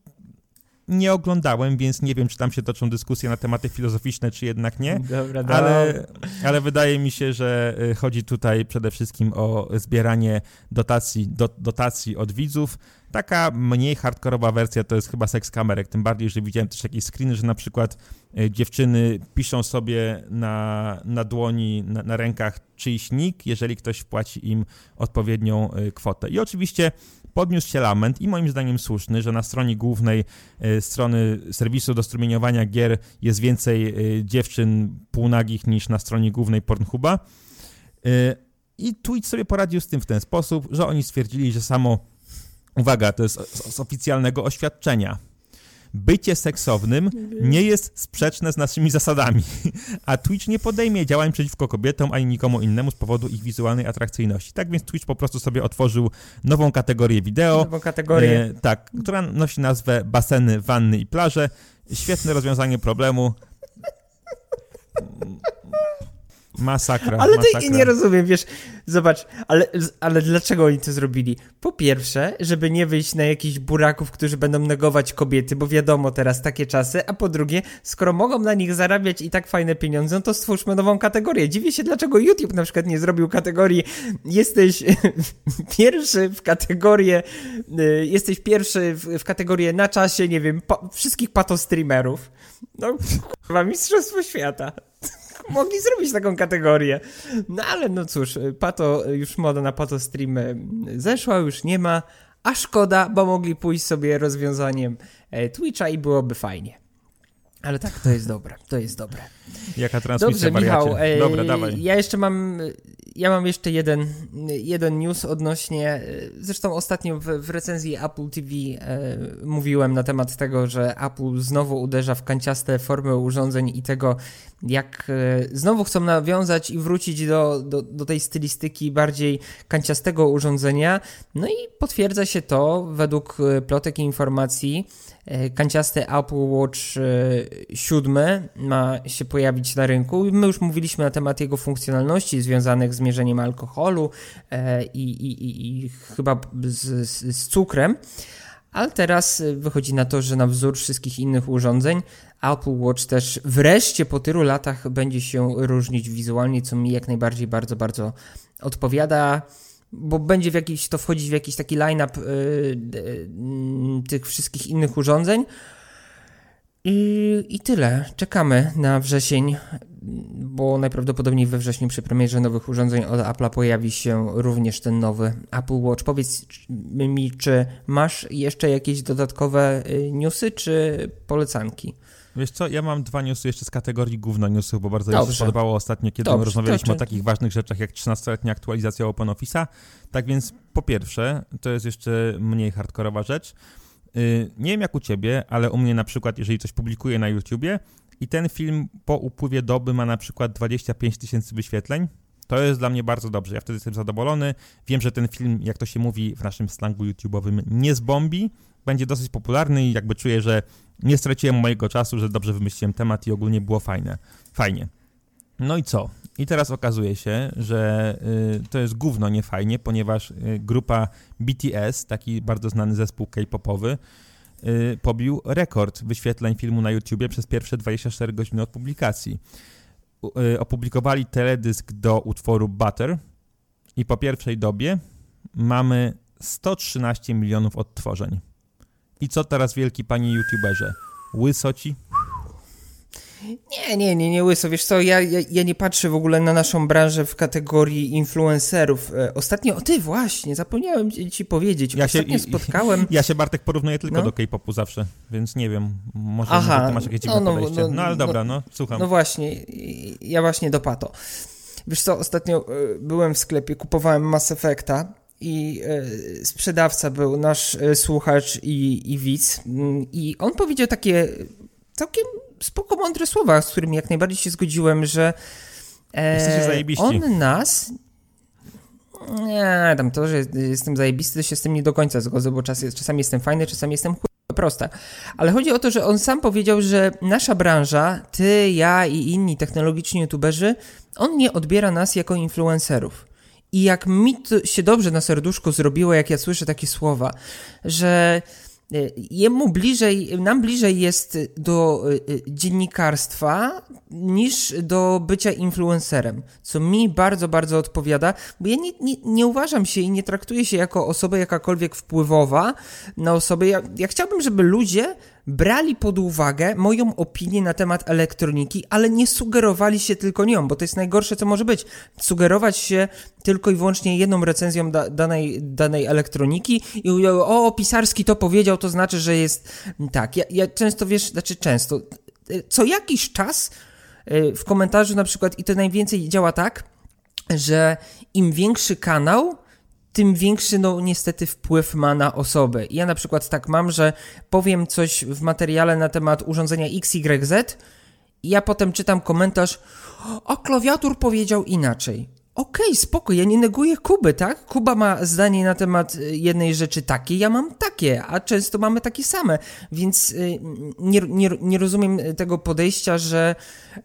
nie oglądałem, więc nie wiem, czy tam się toczą dyskusje na tematy filozoficzne, czy jednak nie. Dobra, dobra. Ale, ale wydaje mi się, że y, chodzi tutaj przede wszystkim o zbieranie dotacji, do, dotacji od widzów. Taka mniej hardkorowa wersja to jest chyba seks kamerek, tym bardziej, że widziałem też jakieś screeny, że na przykład y, dziewczyny piszą sobie na, na dłoni, na, na rękach czyjś nick, jeżeli ktoś wpłaci im odpowiednią y, kwotę. I oczywiście podniósł się lament i moim zdaniem słuszny, że na stronie głównej y, strony serwisu do strumieniowania gier jest więcej dziewczyn półnagich niż na stronie głównej Pornhuba. I Twitch sobie poradził z tym w ten sposób, że oni stwierdzili, że samo Uwaga, to jest z, z oficjalnego oświadczenia. Bycie seksownym nie jest sprzeczne z naszymi zasadami, a Twitch nie podejmie działań przeciwko kobietom ani nikomu innemu z powodu ich wizualnej atrakcyjności. Tak więc Twitch po prostu sobie otworzył nową kategorię wideo. Nową kategorię. E, tak, która nosi nazwę baseny, wanny i plaże. Świetne rozwiązanie problemu. Masakra. Ale masakra. to nie rozumiem, wiesz, zobacz, ale, ale dlaczego oni to zrobili? Po pierwsze, żeby nie wyjść na jakichś buraków, którzy będą negować kobiety, bo wiadomo teraz takie czasy, a po drugie, skoro mogą na nich zarabiać i tak fajne pieniądze, no to stwórzmy nową kategorię. Dziwię się, dlaczego YouTube na przykład nie zrobił kategorii jesteś pierwszy w kategorię y, jesteś pierwszy w, w kategorię na czasie, nie wiem, pa, wszystkich patostreamerów. No, kurwa, mistrzostwo świata mogli zrobić taką kategorię. No ale no cóż, pato, już moda na pato streamy zeszła, już nie ma, a szkoda, bo mogli pójść sobie rozwiązaniem e, Twitcha i byłoby fajnie. Ale tak, to jest dobre, to jest dobre. Jaka transmisja Dobrze, Michał, e, Dobra, dawaj. Ja jeszcze mam, ja mam jeszcze jeden, jeden news odnośnie, e, zresztą ostatnio w, w recenzji Apple TV e, mówiłem na temat tego, że Apple znowu uderza w kanciaste formy urządzeń i tego, jak e, znowu chcą nawiązać i wrócić do, do, do tej stylistyki bardziej kanciastego urządzenia. No i potwierdza się to według e, plotek i informacji, kanciasty Apple Watch 7 e, ma się pojawić na rynku. My już mówiliśmy na temat jego funkcjonalności związanych z mierzeniem alkoholu e, i, i, i chyba z, z, z cukrem. Ale teraz wychodzi na to, że na wzór wszystkich innych urządzeń Apple Watch też wreszcie po tylu latach będzie się różnić wizualnie, co mi jak najbardziej bardzo, bardzo odpowiada bo będzie w jakiś, to wchodzić w jakiś taki line-up yy, tych wszystkich innych urządzeń. I, I tyle. Czekamy na wrzesień, bo najprawdopodobniej we wrześniu przy premierze nowych urządzeń od Apple'a pojawi się również ten nowy Apple Watch. Powiedz mi, czy masz jeszcze jakieś dodatkowe y, newsy, czy polecanki? Wiesz co, ja mam dwa newsy jeszcze z kategorii gówno newsów, bo bardzo Dobrze. mi się podobało ostatnio, kiedy Dobrze, rozmawialiśmy o takich ważnych rzeczach jak 13-letnia aktualizacja OpenOffice'a. Tak więc po pierwsze, to jest jeszcze mniej hardkorowa rzecz. Y, nie wiem jak u ciebie, ale u mnie na przykład, jeżeli coś publikuję na YouTubie i ten film po upływie doby ma na przykład 25 tysięcy wyświetleń, to jest dla mnie bardzo dobrze. Ja wtedy jestem zadowolony. Wiem, że ten film, jak to się mówi w naszym slangu YouTube'owym, nie zbombi, będzie dosyć popularny i jakby czuję, że nie straciłem mojego czasu, że dobrze wymyśliłem temat i ogólnie było fajne. Fajnie. No i co? I teraz okazuje się, że y, to jest gówno niefajnie, ponieważ y, grupa BTS, taki bardzo znany zespół K-popowy, y, pobił rekord wyświetleń filmu na YouTubie przez pierwsze 24 godziny od publikacji. Y, opublikowali teledysk do utworu Butter i po pierwszej dobie mamy 113 milionów odtworzeń. I co teraz wielki panie youtuberze? Łysoci? Nie, nie, nie, nie łyso. Wiesz co, ja, ja, ja, nie patrzę w ogóle na naszą branżę w kategorii influencerów. E, ostatnio, o ty właśnie, zapomniałem ci powiedzieć. Ja Ostatnio się, spotkałem... Ja się, Bartek, porównuję tylko no? do K-popu zawsze, więc nie wiem, może, Aha, ty masz jakieś no, no, podejście. No, no, ale dobra, no, słucham. No właśnie, ja właśnie do pato. Wiesz co, ostatnio e, byłem w sklepie, kupowałem Mass Effecta i e, sprzedawca był nasz e, słuchacz i, i widz mm, i on powiedział takie całkiem spoko mądre słowa, z którymi jak najbardziej się zgodziłem, że e, on nas nie, tam to, że jestem zajebisty, to się z tym nie do końca zgodzę, bo czas, czasami jestem fajny, czasami jestem chuj prosta. Ale chodzi o to, że on sam powiedział, że nasza branża, ty, ja i inni technologiczni youtuberzy, on nie odbiera nas jako influencerów. I jak mi to się dobrze na serduszku zrobiło, jak ja słyszę takie słowa, że jemu bliżej, nam bliżej jest do dziennikarstwa niż do bycia influencerem, co mi bardzo, bardzo odpowiada, bo ja nie, nie, nie uważam się i nie traktuję się jako osoba jakakolwiek wpływowa na osobę. Ja, ja chciałbym, żeby ludzie brali pod uwagę moją opinię na temat elektroniki, ale nie sugerowali się tylko nią, bo to jest najgorsze, co może być. Sugerować się tylko i wyłącznie jedną recenzją da, danej, danej elektroniki i o, pisarski to powiedział, to znaczy, że jest tak. Ja, ja często, wiesz, znaczy często, co jakiś czas y, w komentarzu na przykład, i to najwięcej działa tak, że im większy kanał, tym większy, no niestety, wpływ ma na osobę. Ja na przykład tak mam, że powiem coś w materiale na temat urządzenia XYZ i ja potem czytam komentarz, a klawiatur powiedział inaczej. Okej, okay, spoko, ja nie neguję Kuby, tak? Kuba ma zdanie na temat y, jednej rzeczy takie, ja mam takie, a często mamy takie same, więc y, nie, nie, nie rozumiem tego podejścia, że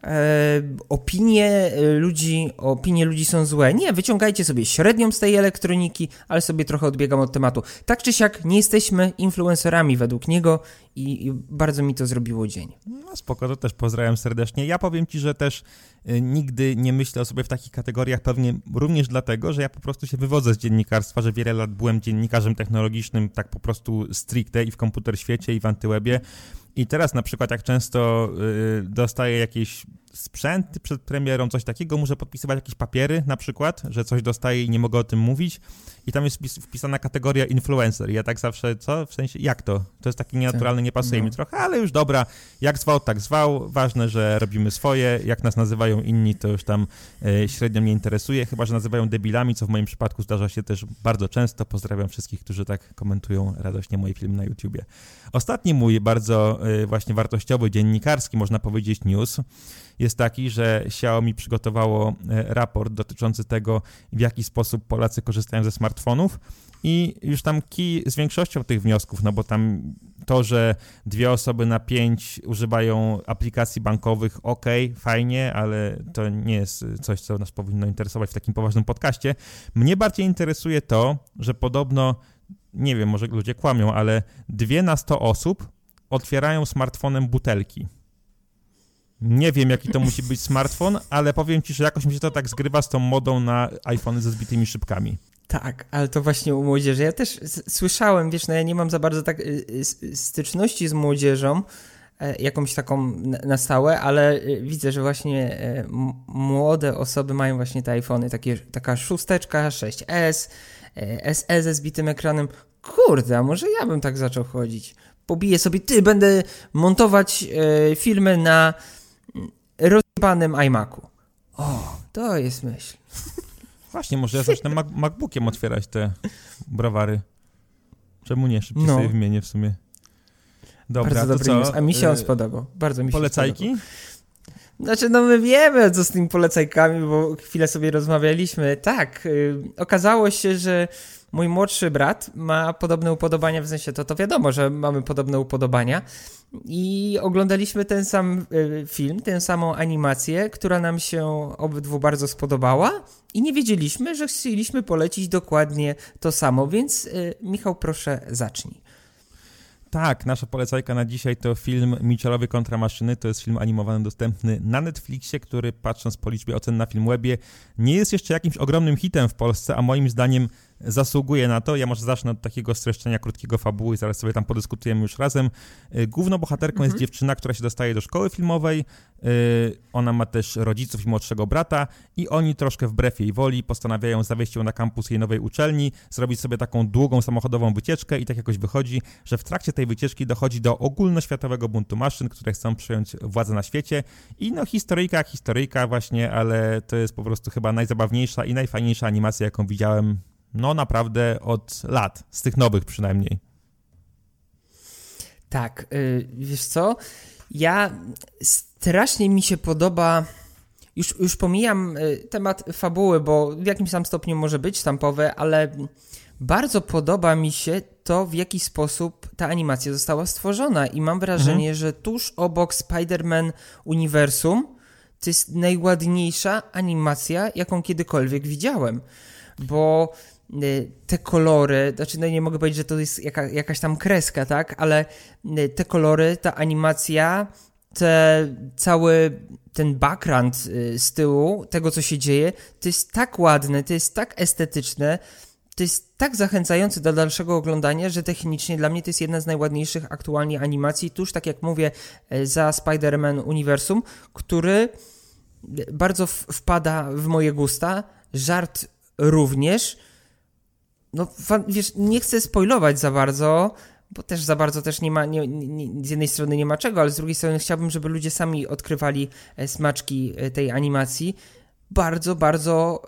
e, opinie ludzi, opinie ludzi są złe. Nie, wyciągajcie sobie średnią z tej elektroniki, ale sobie trochę odbiegam od tematu. Tak czy siak, nie jesteśmy influencerami według niego i, i bardzo mi to zrobiło dzień. No spoko, to też pozdrawiam serdecznie. Ja powiem ci, że też y, nigdy nie myślę o sobie w takich kategoriach, pewnie również dlatego, że ja po prostu się wywodzę z dziennikarstwa, że wiele lat byłem dziennikarzem technologicznym, tak po prostu stricte i w komputer świecie i w antywebie. I teraz na przykład jak często y, dostaję jakieś sprzęt przed premierą, coś takiego, muszę podpisywać jakieś papiery na przykład, że coś dostaję i nie mogę o tym mówić i tam jest wpisana kategoria influencer. I ja tak zawsze, co? W sensie, jak to? To jest taki nienaturalny, nie pasuje no. mi trochę, ale już dobra, jak zwał, tak zwał. Ważne, że robimy swoje. Jak nas nazywają inni, to już tam e, średnio mnie interesuje, chyba, że nazywają debilami, co w moim przypadku zdarza się też bardzo często. Pozdrawiam wszystkich, którzy tak komentują radośnie moje filmy na YouTubie. Ostatni mój bardzo właśnie wartościowy, dziennikarski, można powiedzieć, news jest taki, że Xiaomi przygotowało e, raport dotyczący tego, w jaki sposób Polacy korzystają ze smartfonów i już tam kij z większością tych wniosków, no bo tam to, że dwie osoby na pięć używają aplikacji bankowych, ok, fajnie, ale to nie jest coś, co nas powinno interesować w takim poważnym podcaście. Mnie bardziej interesuje to, że podobno, nie wiem, może ludzie kłamią, ale dwie na sto osób otwierają smartfonem butelki. Nie wiem, jaki to musi być smartfon, ale powiem ci, że jakoś mi się to tak zgrywa z tą modą na iPhony ze zbitymi szybkami. Tak, ale to właśnie u młodzieży. Ja też słyszałem, wiesz, no ja nie mam za bardzo tak y, y, styczności z młodzieżą, e, jakąś taką na stałe, ale y, widzę, że właśnie e, młode osoby mają właśnie te iPhony, takie, taka szósteczka, 6S, SE ze zbitym ekranem. Kurde, a może ja bym tak zaczął chodzić? Pobiję sobie, ty, będę montować e, filmy na rozjebanym iMacu. O, to jest myśl. Właśnie, może ja zacznę Mac MacBookiem otwierać te browary. Czemu nie? Szybciej no. sobie wymienię w sumie. Dobra, Bardzo dobry co? A mi się on e, spodobał. Bardzo mi się Polecajki? Spodobał. Znaczy, no my wiemy, co z tymi polecajkami, bo chwilę sobie rozmawialiśmy. Tak, yy, okazało się, że mój młodszy brat ma podobne upodobania, w sensie to, to wiadomo, że mamy podobne upodobania i oglądaliśmy ten sam y, film, tę samą animację, która nam się obydwu bardzo spodobała i nie wiedzieliśmy, że chcieliśmy polecić dokładnie to samo, więc y, Michał, proszę zacznij. Tak, nasza polecajka na dzisiaj to film Michelowy kontra maszyny. To jest film animowany dostępny na Netflixie, który patrząc po liczbie ocen na Filmwebie nie jest jeszcze jakimś ogromnym hitem w Polsce, a moim zdaniem zasługuje na to. Ja może zacznę od takiego streszczenia krótkiego fabuły i zaraz sobie tam podyskutujemy już razem. Y, główną bohaterką mhm. jest dziewczyna, która się dostaje do szkoły filmowej. Y, ona ma też rodziców i młodszego brata i oni troszkę wbrew jej woli postanawiają zawieźć ją na kampus jej nowej uczelni, zrobić sobie taką długą samochodową wycieczkę i tak jakoś wychodzi, że w trakcie tej wycieczki dochodzi do ogólnoświatowego buntu maszyn, które chcą przejąć władzę na świecie i no historyjka, historyjka właśnie, ale to jest po prostu chyba najzabawniejsza i najfajniejsza animacja, jaką widziałem no naprawdę od lat, z tych nowych przynajmniej. Tak, yy, wiesz co? Ja strasznie mi się podoba. Już, już pomijam y, temat fabuły, bo w jakimś tam stopniu może być stampowe, ale bardzo podoba mi się to, w jaki sposób ta animacja została stworzona. I mam wrażenie, mhm. że tuż obok Spider-Man Uniwersum to jest najładniejsza animacja, jaką kiedykolwiek widziałem. Bo te kolory, znaczy no nie mogę powiedzieć, że to jest jaka, jakaś tam kreska, tak, ale te kolory, ta animacja, te, cały ten background z tyłu, tego co się dzieje, to jest tak ładne, to jest tak estetyczne, to jest tak zachęcające do dalszego oglądania, że technicznie dla mnie to jest jedna z najładniejszych aktualnie animacji, tuż tak jak mówię, za Spider-Man Uniwersum, który bardzo wpada w moje gusta, żart również. No, wiesz, nie chcę spoilować za bardzo, bo też za bardzo też nie ma, nie, nie, z jednej strony nie ma czego, ale z drugiej strony chciałbym, żeby ludzie sami odkrywali e, smaczki e, tej animacji. Bardzo, bardzo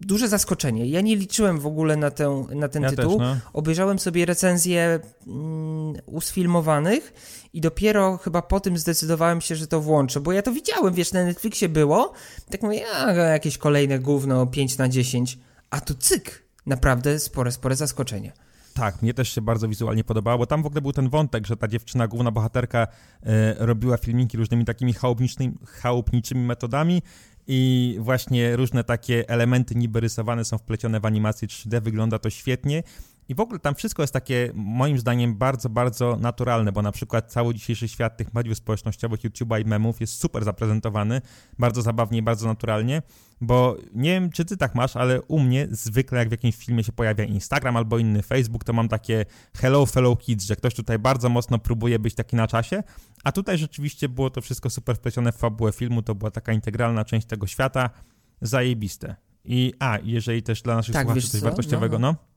duże zaskoczenie. Ja nie liczyłem w ogóle na, tę, na ten ja tytuł. Też, no. Obejrzałem sobie recenzje mm, usfilmowanych i dopiero chyba po tym zdecydowałem się, że to włączę, bo ja to widziałem, wiesz, na Netflixie było, tak mówię, a, jakieś kolejne gówno 5 na 10, a tu cyk, naprawdę spore, spore zaskoczenie. Tak, mnie też się bardzo wizualnie podobało, bo tam w ogóle był ten wątek, że ta dziewczyna, główna bohaterka, e, robiła filmiki różnymi takimi chałupniczymi, chałupniczymi metodami i właśnie różne takie elementy niby rysowane są wplecione w animację 3D, wygląda to świetnie. I w ogóle tam wszystko jest takie, moim zdaniem, bardzo, bardzo naturalne, bo na przykład cały dzisiejszy świat tych mediów społecznościowych, YouTube'a i memów jest super zaprezentowany, bardzo zabawnie i bardzo naturalnie, bo nie wiem, czy ty tak masz, ale u mnie zwykle jak w jakimś filmie się pojawia Instagram albo inny Facebook, to mam takie hello fellow kids, że ktoś tutaj bardzo mocno próbuje być taki na czasie, a tutaj rzeczywiście było to wszystko super wplecione w fabułę filmu, to była taka integralna część tego świata, zajebiste. I a, jeżeli też dla naszych tak, słuchaczy coś co? wartościowego, no. no.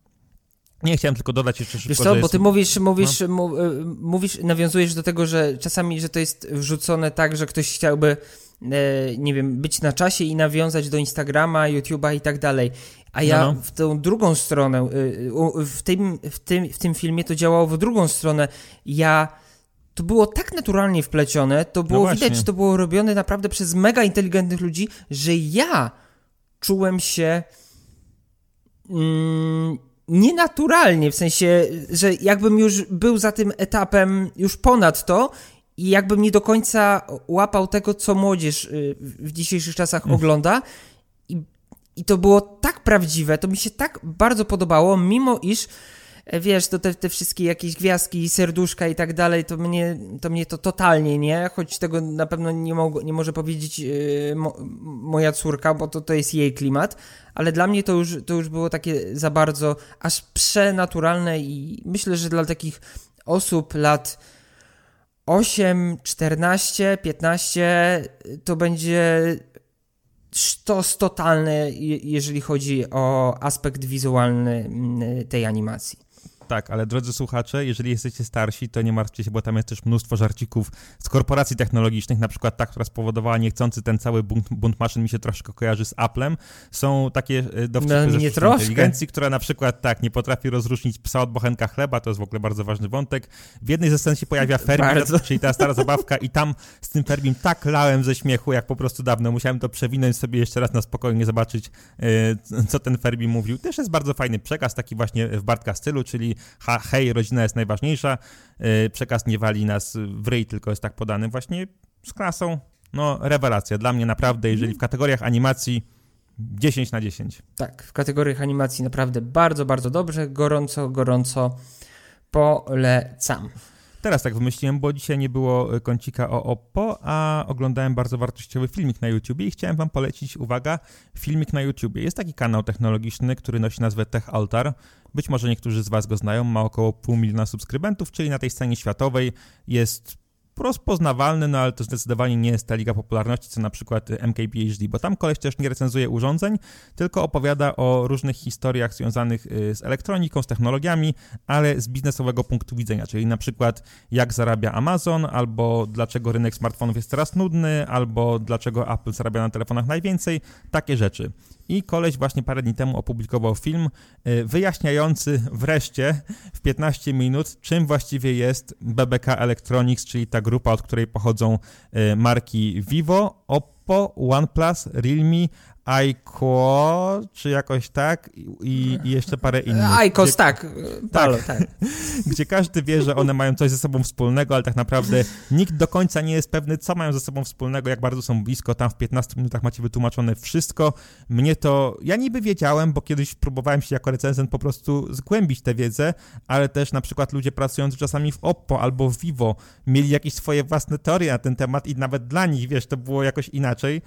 Nie chciałem tylko dodać jeszcze szybko, Wiesz co, bo ty mówisz, mówisz, no. Mówisz, nawiązujesz do tego, że czasami, że to jest wrzucone tak, że ktoś chciałby, e, nie wiem, być na czasie i nawiązać do Instagrama, YouTube'a i tak dalej. A ja no, no. w tą drugą stronę, e, w tym, w, tym, w tym filmie to działało w drugą stronę. Ja to było tak naturalnie wplecione, to było no widać, że to było robione naprawdę przez mega inteligentnych ludzi, że ja czułem się mm, nienaturalnie, w sensie, że jakbym już był za tym etapem, już ponad to i jakbym nie do końca łapał tego, co młodzież y, w dzisiejszych czasach mm. ogląda. I, I to było tak prawdziwe, to mi się tak bardzo podobało, mimo iż wiesz, to te, te wszystkie jakieś gwiazdki, serduszka i tak dalej, to mnie to, mnie to totalnie nie, choć tego na pewno nie, mo nie może powiedzieć yy, mo moja córka, bo to, to jest jej klimat, ale dla mnie to już, to już było takie za bardzo aż przenaturalne i myślę, że dla takich osób lat 8, 14, 15 to będzie sztos totalny, jeżeli chodzi o aspekt wizualny mm, tej animacji. Tak, ale drodzy słuchacze, jeżeli jesteście starsi, to nie martwcie się, bo tam jest też mnóstwo żarcików z korporacji technologicznych, na przykład ta, która spowodowała niechcący ten cały bunt, bunt maszyn mi się troszkę kojarzy z Applem. Są takie e, dowcipy no, nie troszkę. inteligencji, która na przykład tak, nie potrafi rozróżnić psa od bochenka chleba, to jest w ogóle bardzo ważny wątek. W jednej ze scen się pojawia Fermi, czyli ta stara zabawka i tam z tym Ferbim tak lałem ze śmiechu, jak po prostu dawno. Musiałem to przewinąć sobie jeszcze raz na spokojnie, zobaczyć, e, co ten Ferbi mówił. Też jest bardzo fajny przekaz, taki właśnie w Bartka stylu, czyli ha, hej, rodzina jest najważniejsza, yy, przekaz nie wali nas w ryj, tylko jest tak podany właśnie z klasą. No, rewelacja. Dla mnie naprawdę, jeżeli w kategoriach animacji 10 na 10. Tak, w kategoriach animacji naprawdę bardzo, bardzo dobrze, gorąco, gorąco polecam. Teraz tak wymyśliłem, bo dzisiaj nie było e, kącika o Oppo, a oglądałem bardzo wartościowy filmik na YouTubie i chciałem wam polecić, uwaga, filmik na YouTubie. Jest taki kanał technologiczny, który nosi nazwę Tech Altar. Być może niektórzy z was go znają, ma około pół miliona subskrybentów, czyli na tej scenie światowej jest rozpoznawalny, no ale to zdecydowanie nie jest ta liga popularności, co na przykład MKBHD, bo tam koleś też nie recenzuje urządzeń, tylko opowiada o różnych historiach związanych y, z elektroniką, z technologiami, ale z biznesowego punktu widzenia, czyli na przykład jak zarabia Amazon, albo dlaczego rynek smartfonów jest teraz nudny, albo dlaczego Apple zarabia na telefonach najwięcej, takie rzeczy. I koleś właśnie parę dni temu opublikował film y, wyjaśniający wreszcie w 15 minut, czym właściwie jest BBK Electronics, czyli ta grupa, od której pochodzą y, marki Vivo, Oppo, OnePlus, Realme, Aiko, czy jakoś tak, i, i jeszcze parę innych. Aikos, tak. Palo, tak. gdzie każdy wie, że one mają coś ze sobą wspólnego, ale tak naprawdę nikt do końca nie jest pewny, co mają ze sobą wspólnego, jak bardzo są blisko. Tam w 15 minutach macie wytłumaczone wszystko. Mnie to, ja niby wiedziałem, bo kiedyś próbowałem się jako recenzent po prostu zgłębić tę wiedzę, ale też na przykład ludzie pracujący czasami w Oppo albo w Vivo mieli jakieś swoje własne teorie na ten temat i nawet dla nich, wiesz, to było jakoś inaczej.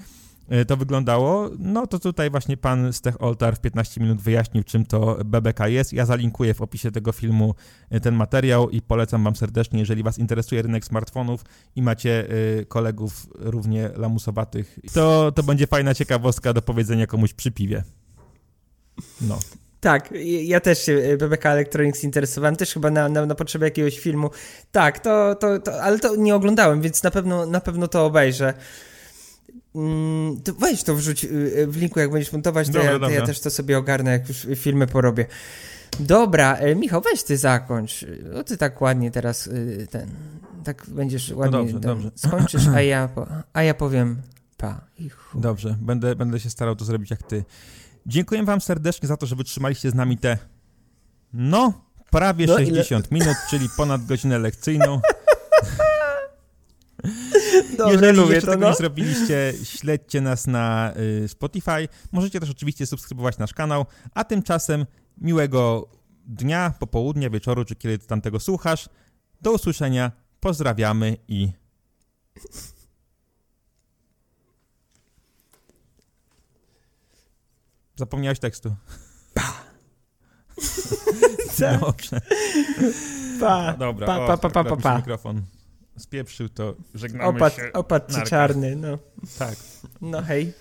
E, to wyglądało, no to tutaj właśnie pan Stech Oltar w 15 minut wyjaśnił, czym to BBK jest. Ja zalinkuję w opisie tego filmu e, ten materiał i polecam wam serdecznie, jeżeli was interesuje rynek smartfonów i macie e, kolegów równie lamusowatych, to, to będzie fajna ciekawostka do powiedzenia komuś przy piwie. No. Tak, ja też się BBK Electronics interesowałem, też chyba na, na, na potrzeby jakiegoś filmu. Tak, to, to, to, ale to nie oglądałem, więc na pewno, na pewno to obejrzę. Mm, to weź to wrzuć y, y, w linku, jak będziesz montować, to, dobra, ja, to ja, też to sobie ogarnę, jak już filmy porobię. Dobra, e, Michał, weź ty zakończ. O, ty tak ładnie teraz y, ten, tak będziesz no ładnie no dobrze, dobrze. skończysz, a ja, a ja powiem pa. Dobrze, będę, będę się starał to zrobić jak ty. Dziękuję wam serdecznie za to, że wytrzymaliście z nami te, no, prawie no, 60 ile? minut, czyli ponad godzinę lekcyjną. Dobre, Jeżeli lubię jeszcze to, tego no. nie zrobiliście, śledźcie nas na y, Spotify. Możecie też oczywiście subskrybować nasz kanał, a tymczasem miłego dnia, popołudnia, wieczoru, czy kiedy tam tego słuchasz. Do usłyszenia, pozdrawiamy i... Zapomniałeś tekstu. Pa. Dobrze. Pa. No, dobra, pa, pa, pa, pa, pa, pa. mikrofon spieprzył, to żegnamy Opad, się. Opad czarny, no. Tak. No hej.